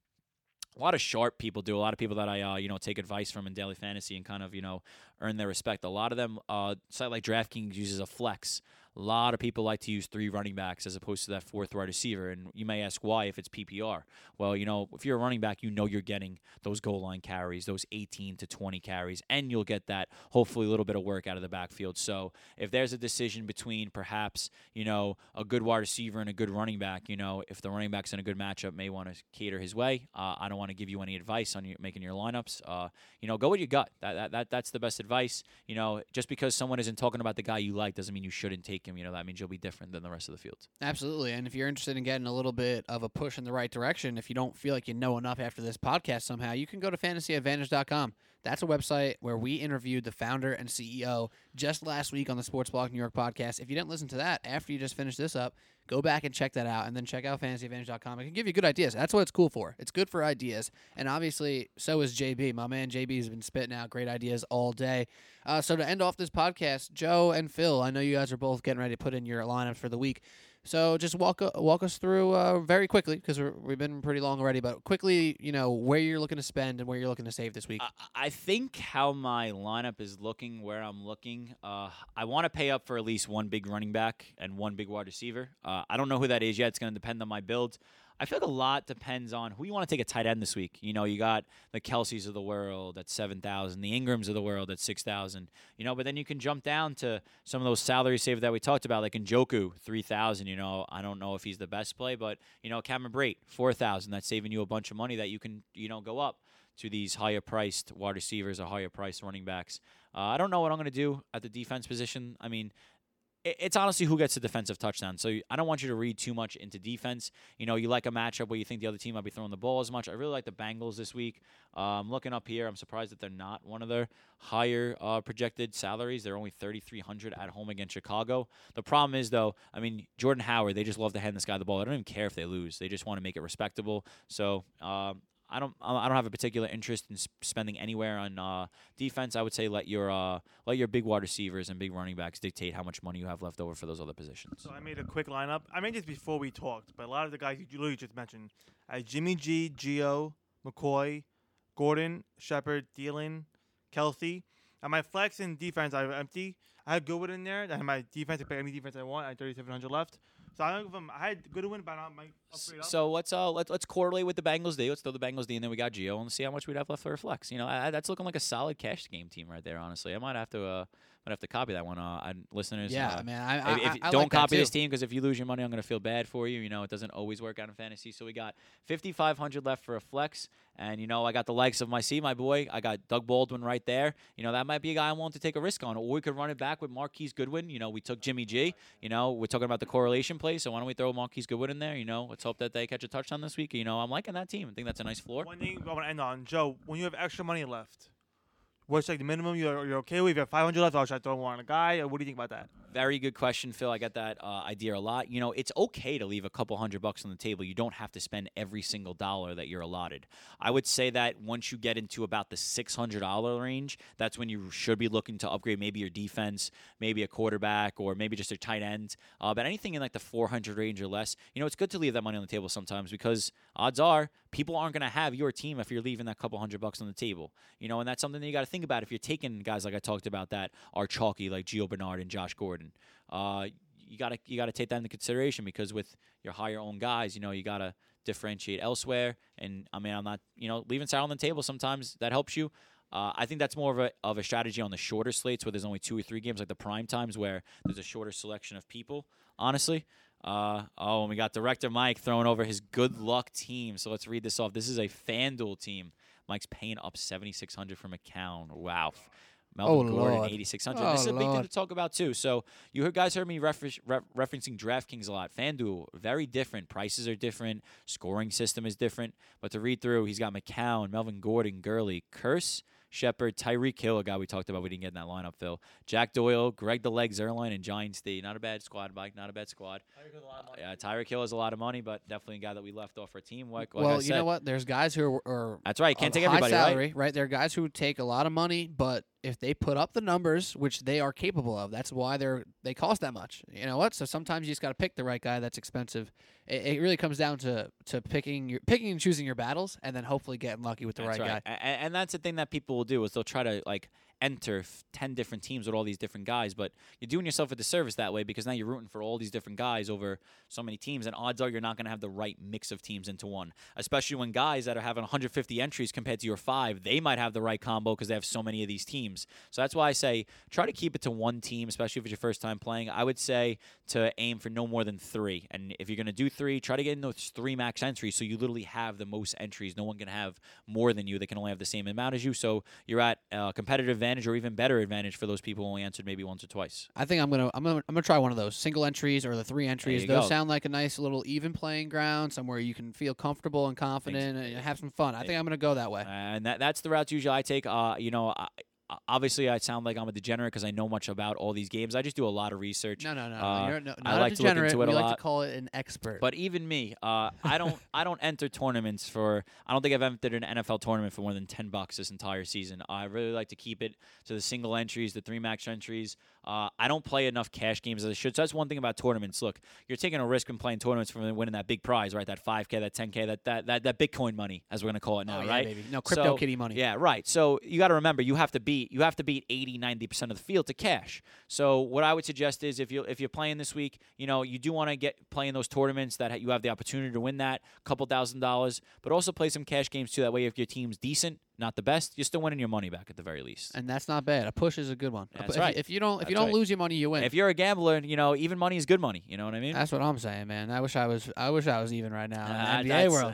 S4: a lot of sharp people do. A lot of people that I uh, you know take advice from in daily fantasy and kind of you know earn their respect. A lot of them, uh, site like DraftKings uses a flex. A lot of people like to use three running backs as opposed to that fourth wide receiver. And you may ask why if it's PPR. Well, you know, if you're a running back, you know you're getting those goal line carries, those 18 to 20 carries, and you'll get that hopefully a little bit of work out of the backfield. So if there's a decision between perhaps, you know, a good wide receiver and a good running back, you know, if the running back's in a good matchup, may want to cater his way. Uh, I don't want to give you any advice on your, making your lineups. Uh, you know, go with your gut. That, that, that, that's the best advice. You know, just because someone isn't talking about the guy you like doesn't mean you shouldn't take him. You know, that means you'll be different than the rest of the field.
S2: Absolutely. And if you're interested in getting a little bit of a push in the right direction, if you don't feel like you know enough after this podcast somehow, you can go to fantasyadvantage.com. That's a website where we interviewed the founder and CEO just last week on the Sports Blog New York podcast. If you didn't listen to that after you just finished this up, Go back and check that out, and then check out fantasyadvantage.com. It can give you good ideas. That's what it's cool for. It's good for ideas, and obviously, so is JB. My man JB has been spitting out great ideas all day. Uh, so to end off this podcast, Joe and Phil, I know you guys are both getting ready to put in your lineups for the week. So just walk uh, walk us through uh, very quickly because we've been pretty long already, but quickly, you know, where you're looking to spend and where you're looking to save this week.
S4: I, I think how my lineup is looking, where I'm looking, uh, I want to pay up for at least one big running back and one big wide receiver. Uh, I don't know who that is yet. It's going to depend on my build. I feel like a lot depends on who you want to take a tight end this week. You know, you got the Kelces of the world at seven thousand, the Ingrams of the world at six thousand. You know, but then you can jump down to some of those salary savers that we talked about, like Njoku three thousand. You know, I don't know if he's the best play, but you know, Cameron Brate four thousand. That's saving you a bunch of money that you can you know go up to these higher priced wide receivers or higher priced running backs. Uh, I don't know what I'm going to do at the defense position. I mean, it's honestly who gets the defensive touchdown. So I don't want you to read too much into defense. You know, you like a matchup where you think the other team might be throwing the ball as much. I really like the Bengals this week. Um, looking up here, I'm surprised that they're not one of their higher uh, projected salaries. They're only 3,300 at home against Chicago. The problem is, though, I mean, Jordan Howard, they just love to hand this guy the ball. I don't even care if they lose. They just want to make it respectable. So um, I don't I don't have a particular interest in spending anywhere on uh, defense. I would say let your uh, let your big wide receivers and big running backs dictate how much money you have left over for those other positions.
S3: So I made a quick lineup. I made this before we talked, but a lot of the guys you literally just mentioned, I Jimmy G, Gio, McCoy, Gordon, Shepard, Thielen, Kelce. And my flex and defense I have empty. I had Goodwin in there. I my defense. I pick any defense I want. I had 3,700 left. So I don't give them. I had Goodwin, but I up.
S4: So let's uh let's let's correlate with the Bengals D. Let's throw the Bengals D, and then we got Gio, and see how much we'd have left for a flex. You know, I, that's looking like a solid cash game team right there. Honestly, I might have to uh might have to copy that one. Uh, listeners,
S2: yeah,
S4: uh,
S2: man. I, I,
S4: if, if
S2: I, I
S4: don't
S2: like
S4: copy this team because if you lose your money, I'm going to feel bad for you. You know, it doesn't always work out in fantasy. So we got 5,500 left for a flex, and you know, I got the likes of my C, my boy. I got Doug Baldwin right there. You know, that might be a guy I'm willing to take a risk on, or we could run it back with Marquise Goodwin. You know, we took Jimmy G. You know, we're talking about the correlation play, so why don't we throw Marquise Goodwin in there? You know, let's hope that they catch a touchdown this week. You know, I'm liking that team. I think that's a nice floor.
S3: One thing I want to end on, Joe. When you have extra money left, what's like the minimum you're, you're okay with? If you have 500 left, should I throw one on a guy? Or what do you think about that?
S4: Very good question, Phil. I get that uh, idea a lot. You know, it's okay to leave a couple hundred bucks on the table. You don't have to spend every single dollar that you're allotted. I would say that once you get into about the $600 range, that's when you should be looking to upgrade maybe your defense, maybe a quarterback, or maybe just a tight end. Uh, but anything in like the 400 range or less, you know, it's good to leave that money on the table sometimes because odds are people aren't going to have your team if you're leaving that couple hundred bucks on the table. You know, and that's something that you got to think about if you're taking guys like I talked about that are chalky like Gio Bernard and Josh Gordon. Uh, you gotta you gotta take that into consideration because with your higher own guys, you know, you gotta differentiate elsewhere. And I mean, I'm not you know leaving Sarah on the table sometimes that helps you. Uh, I think that's more of a of a strategy on the shorter slates where there's only two or three games, like the prime times where there's a shorter selection of people. Honestly. Uh, oh, and we got director Mike throwing over his good luck team. So let's read this off. This is a FanDuel team. Mike's paying up 7600 for McCown. Wow. Melvin
S2: Oh,
S4: Gordon,
S2: Lord.
S4: 8600.
S2: Oh,
S4: this is a big thing to talk about too. So you heard, guys heard me refer- re- referencing DraftKings a lot. FanDuel, very different. Prices are different. Scoring system is different. But to read through, he's got McCown, Melvin Gordon, Gurley, Kearse, Shepard, Tyreek Hill, a guy we talked about. We didn't get in that lineup, Phil. Jack Doyle, Greg the Legs Zuerlein, and Giant State. Not a bad squad, Mike. Not a bad squad. Yeah, Tyreek Hill is a lot of money, but definitely a guy that we left off our team. Like, like I
S2: well, you
S4: said,
S2: know what? There's guys who are, are
S4: That's right. Can't take
S2: high
S4: everybody, right?
S2: salary, right? There are guys who take a lot of money, but if they put up the numbers, which they are capable of, that's why they're they cost that much. You know what? So sometimes you just got to pick the right guy that's expensive. It, it really comes down to to picking your picking and choosing your battles, and then hopefully getting lucky with the
S4: That's
S2: right,
S4: right.
S2: guy.
S4: A- a- And, that's the thing that people will do is they'll try to like enter f- 10 different teams with all these different guys, but you're doing yourself a disservice that way because now you're rooting for all these different guys over so many teams, and odds are you're not going to have the right mix of teams into one. Especially when guys that are having 150 entries compared to your five, they might have the right combo because they have so many of these teams. So that's why I say try to keep it to one team, especially if it's your first time playing. I would say to aim for no more than three, and if you're going to do three, try to get in those three max entries so you literally have the most entries. No one can have more than you; they can only have the same amount as you. So you're at a competitive advantage or even better advantage for those people who only answered maybe once or twice.
S2: I think I'm gonna I'm gonna I'm gonna try one of those single entries or the three entries. Those
S4: go.
S2: sound like a nice little even playing ground, somewhere you can feel comfortable and confident and have some fun. I think I'm gonna go that way.
S4: and that that's the route usually I take. Uh, you know, I, obviously, I sound like I'm a degenerate because I know much about all these games. I just do a lot of research.
S2: No, no, no.
S4: Uh,
S2: You're no,
S4: I like
S2: a
S4: to look into it
S2: we
S4: a
S2: like
S4: lot.
S2: to call it an expert.
S4: But even me, uh, I don't I don't enter tournaments for I don't think I've entered an NFL tournament for more than ten bucks this entire season. I really like to keep it to the single entries, the three max entries. Uh, I don't play enough cash games as I should. So that's one thing about tournaments. Look, you're taking a risk when playing tournaments for winning that big prize, right? That five K, that ten K, that, that that that Bitcoin money, as we're gonna call it now,
S2: oh, yeah,
S4: right?
S2: baby. No crypto
S4: So,
S2: kitty money.
S4: Yeah, right. So you got to remember you have to beat you have to beat 80 90% of the field to cash. So what I would suggest is if you if you're playing this week, you know, you do want to get playing those tournaments that you have the opportunity to win that couple thousand dollars, but also play some cash games too that way if your team's decent, not the best, you're still winning your money back at the very least.
S2: And that's not bad. A push is a good one.
S4: That's
S2: if,
S4: right.
S2: You, if you don't, if
S4: That's
S2: you don't
S4: right.
S2: lose your money, you win.
S4: If you're a gambler, you know, even money is good money, you know what I mean?
S2: that's what I'm saying, man. I wish I was. I wish I was even right now
S4: Uh,
S2: in the NBA world.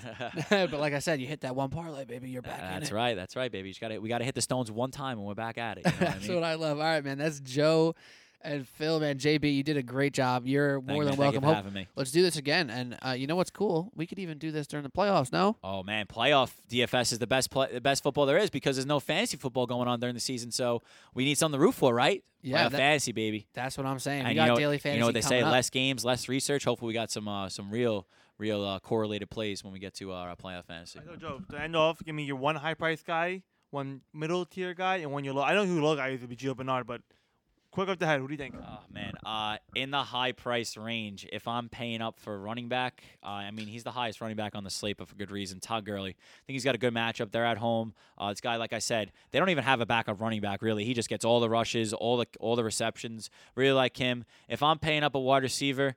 S2: but like I said, you hit that one parlay, baby. You're back in
S4: That's
S2: it.
S4: right. That's right, baby. You got to we got to hit the stones one time and we're back at it. You know what I
S2: That's
S4: mean?
S2: what I love. All right, man. That's Joe and Phil, man. JB, you did a great job. You're
S4: Thank
S2: more
S4: you,
S2: than
S4: man. Thank you
S2: welcome.
S4: for
S2: Hope-
S4: having me.
S2: let's do this again. And uh, you know what's cool? We could even do this during the playoffs. No?
S4: Oh man, playoff DFS is the best play, the best football there is because there's no fantasy football going on during the season. So we need something to root for, right?
S2: Yeah, that-
S4: fantasy, baby.
S2: That's what I'm saying.
S4: And
S2: we
S4: you
S2: got
S4: know,
S2: daily fantasy
S4: you know what they say:
S2: up.
S4: less games, less research. Hopefully, we got some uh, some real, real uh, correlated plays when we get to uh, our playoff fantasy.
S3: So Joe, to end off, give me your one high price guy, one middle tier guy, and one your low. I know who low guy is would be Gio Bernard, but quick off the head, who do you think?
S4: Oh man, uh, in the high price range, if I'm paying up for running back, uh, I mean he's the highest running back on the slate, but for good reason. Todd Gurley, I think he's got a good matchup. They're at home. Uh, this guy, like I said, they don't even have a backup running back really. He just gets all the rushes, all the all the receptions. Really like him. If I'm paying up a wide receiver.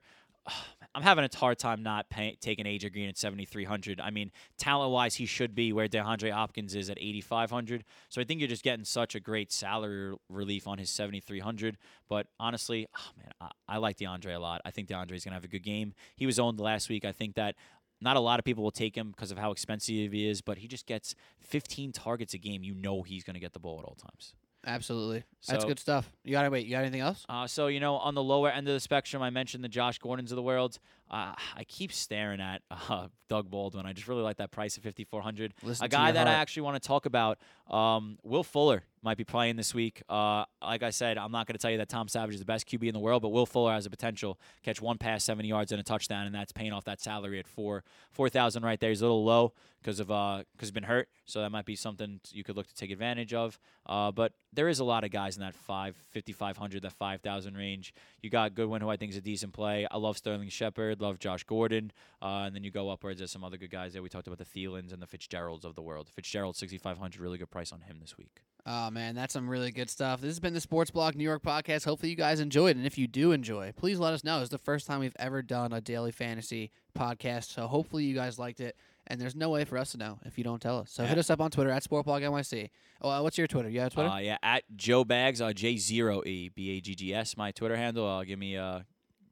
S4: I'm having a hard time not pay, taking AJ Green at 7,300. I mean, talent wise, he should be where DeAndre Hopkins is at 8,500. So I think you're just getting such a great salary relief on his 7,300. But honestly, oh man, I, I like DeAndre a lot. I think DeAndre's going to have a good game. He was owned last week. I think that not a lot of people will take him because of how expensive he is, but he just gets 15 targets a game. You know he's going to get the ball at all times.
S2: Absolutely. That's
S4: So-
S2: good stuff. You got to wait. You got anything else?
S4: Uh, so you know, on the lower end of the spectrum, I mentioned the Josh Gordons of the world. Uh, I keep staring at uh, Doug Baldwin. I just really like that price of fifty four hundred.
S2: Listen
S4: A guy that I actually want to talk about, um, Will Fuller might be playing this week. Uh, like I said, I'm not going to tell you that Tom Savage is the best QB in the world, but Will Fuller has the potential catch one pass, 70 yards, and a touchdown, and that's paying off that salary at four four thousand right there. He's a little low because of uh because he's been hurt, so that might be something you could look to take advantage of. Uh, but there is a lot of guys in that five fifty five hundred, that five thousand range. You got Goodwin, who I think is a decent play. I love Sterling Shepard, love Josh Gordon, uh, and then you go upwards. There's some other good guys there. We talked about the Thielens and the Fitzgeralds of the world. Fitzgerald sixty five hundred, really good price on him this week.
S2: Oh man, that's some really good stuff. This has been the Sports Blog New York podcast. Hopefully you guys enjoyed, and if you do enjoy, please let us know. It's the first time we've ever done a daily fantasy podcast, so hopefully you guys liked it. And there's no way for us to know if you don't tell us. So
S4: Yeah.
S2: hit us up on Twitter at SportBlogNYC. Oh, uh, what's your Twitter? You have Twitter?
S4: Uh, yeah, at Joe Bags, uh, J zero E B A G G S, my Twitter handle. Uh, give me uh,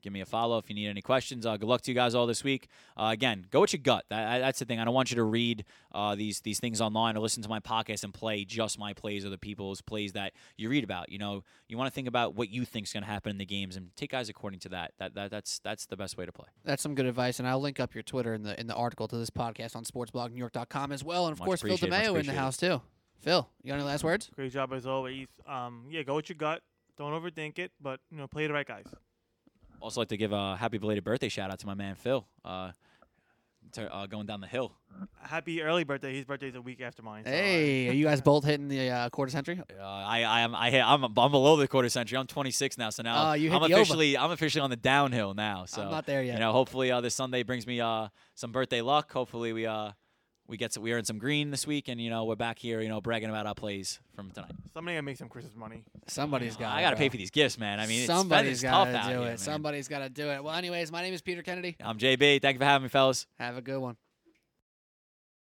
S4: give me a follow if you need any questions. Uh, good luck to you guys all this week. Uh, again, go with your gut. That, that's the thing. I don't want you to read uh, these these things online or listen to my podcast and play just my plays or the people's plays that you read about. You know, you want to think about what you think is going to happen in the games and take guys according to that. That, that that's that's the best way to play.
S2: That's some good advice, and I'll link up your Twitter in the in the article to this podcast on sportsblognewyork.com as well. And of
S4: Much
S2: course, Phil
S4: appreciated, much
S2: DeMayo in the house too. Phil, you got any last words?
S3: Great job as always. Um, yeah, go with your gut. Don't overthink it, but you know, play the right guys.
S4: Also, like to give a happy belated birthday shout out to my man Phil. Uh, to, uh, going down the hill.
S3: Happy early birthday. His birthday's a week after mine. so, uh,
S2: Hey, are you guys both hitting the uh, quarter century?
S4: Uh, I I am I hit, I'm I'm below the quarter century. I'm 26 now, so now
S2: you hit
S4: I'm
S2: the over.
S4: officially I'm officially on the downhill now. So
S2: I'm not there yet.
S4: you know, hopefully uh, this Sunday brings me uh some birthday luck. Hopefully we uh we get some, we earn some green this week, and you know we're back here, you know, bragging about our plays from tonight.
S3: Somebody gotta make some Christmas money.
S2: Somebody's got.
S4: I gotta pay for these gifts, man. I mean, it's,
S2: Somebody's
S4: it's
S2: got to do it.
S4: man.
S2: Somebody's got to do it. Well, anyways, my name is Peter Kennedy.
S4: I'm JB. Thank you for having me, fellas.
S2: Have a good one.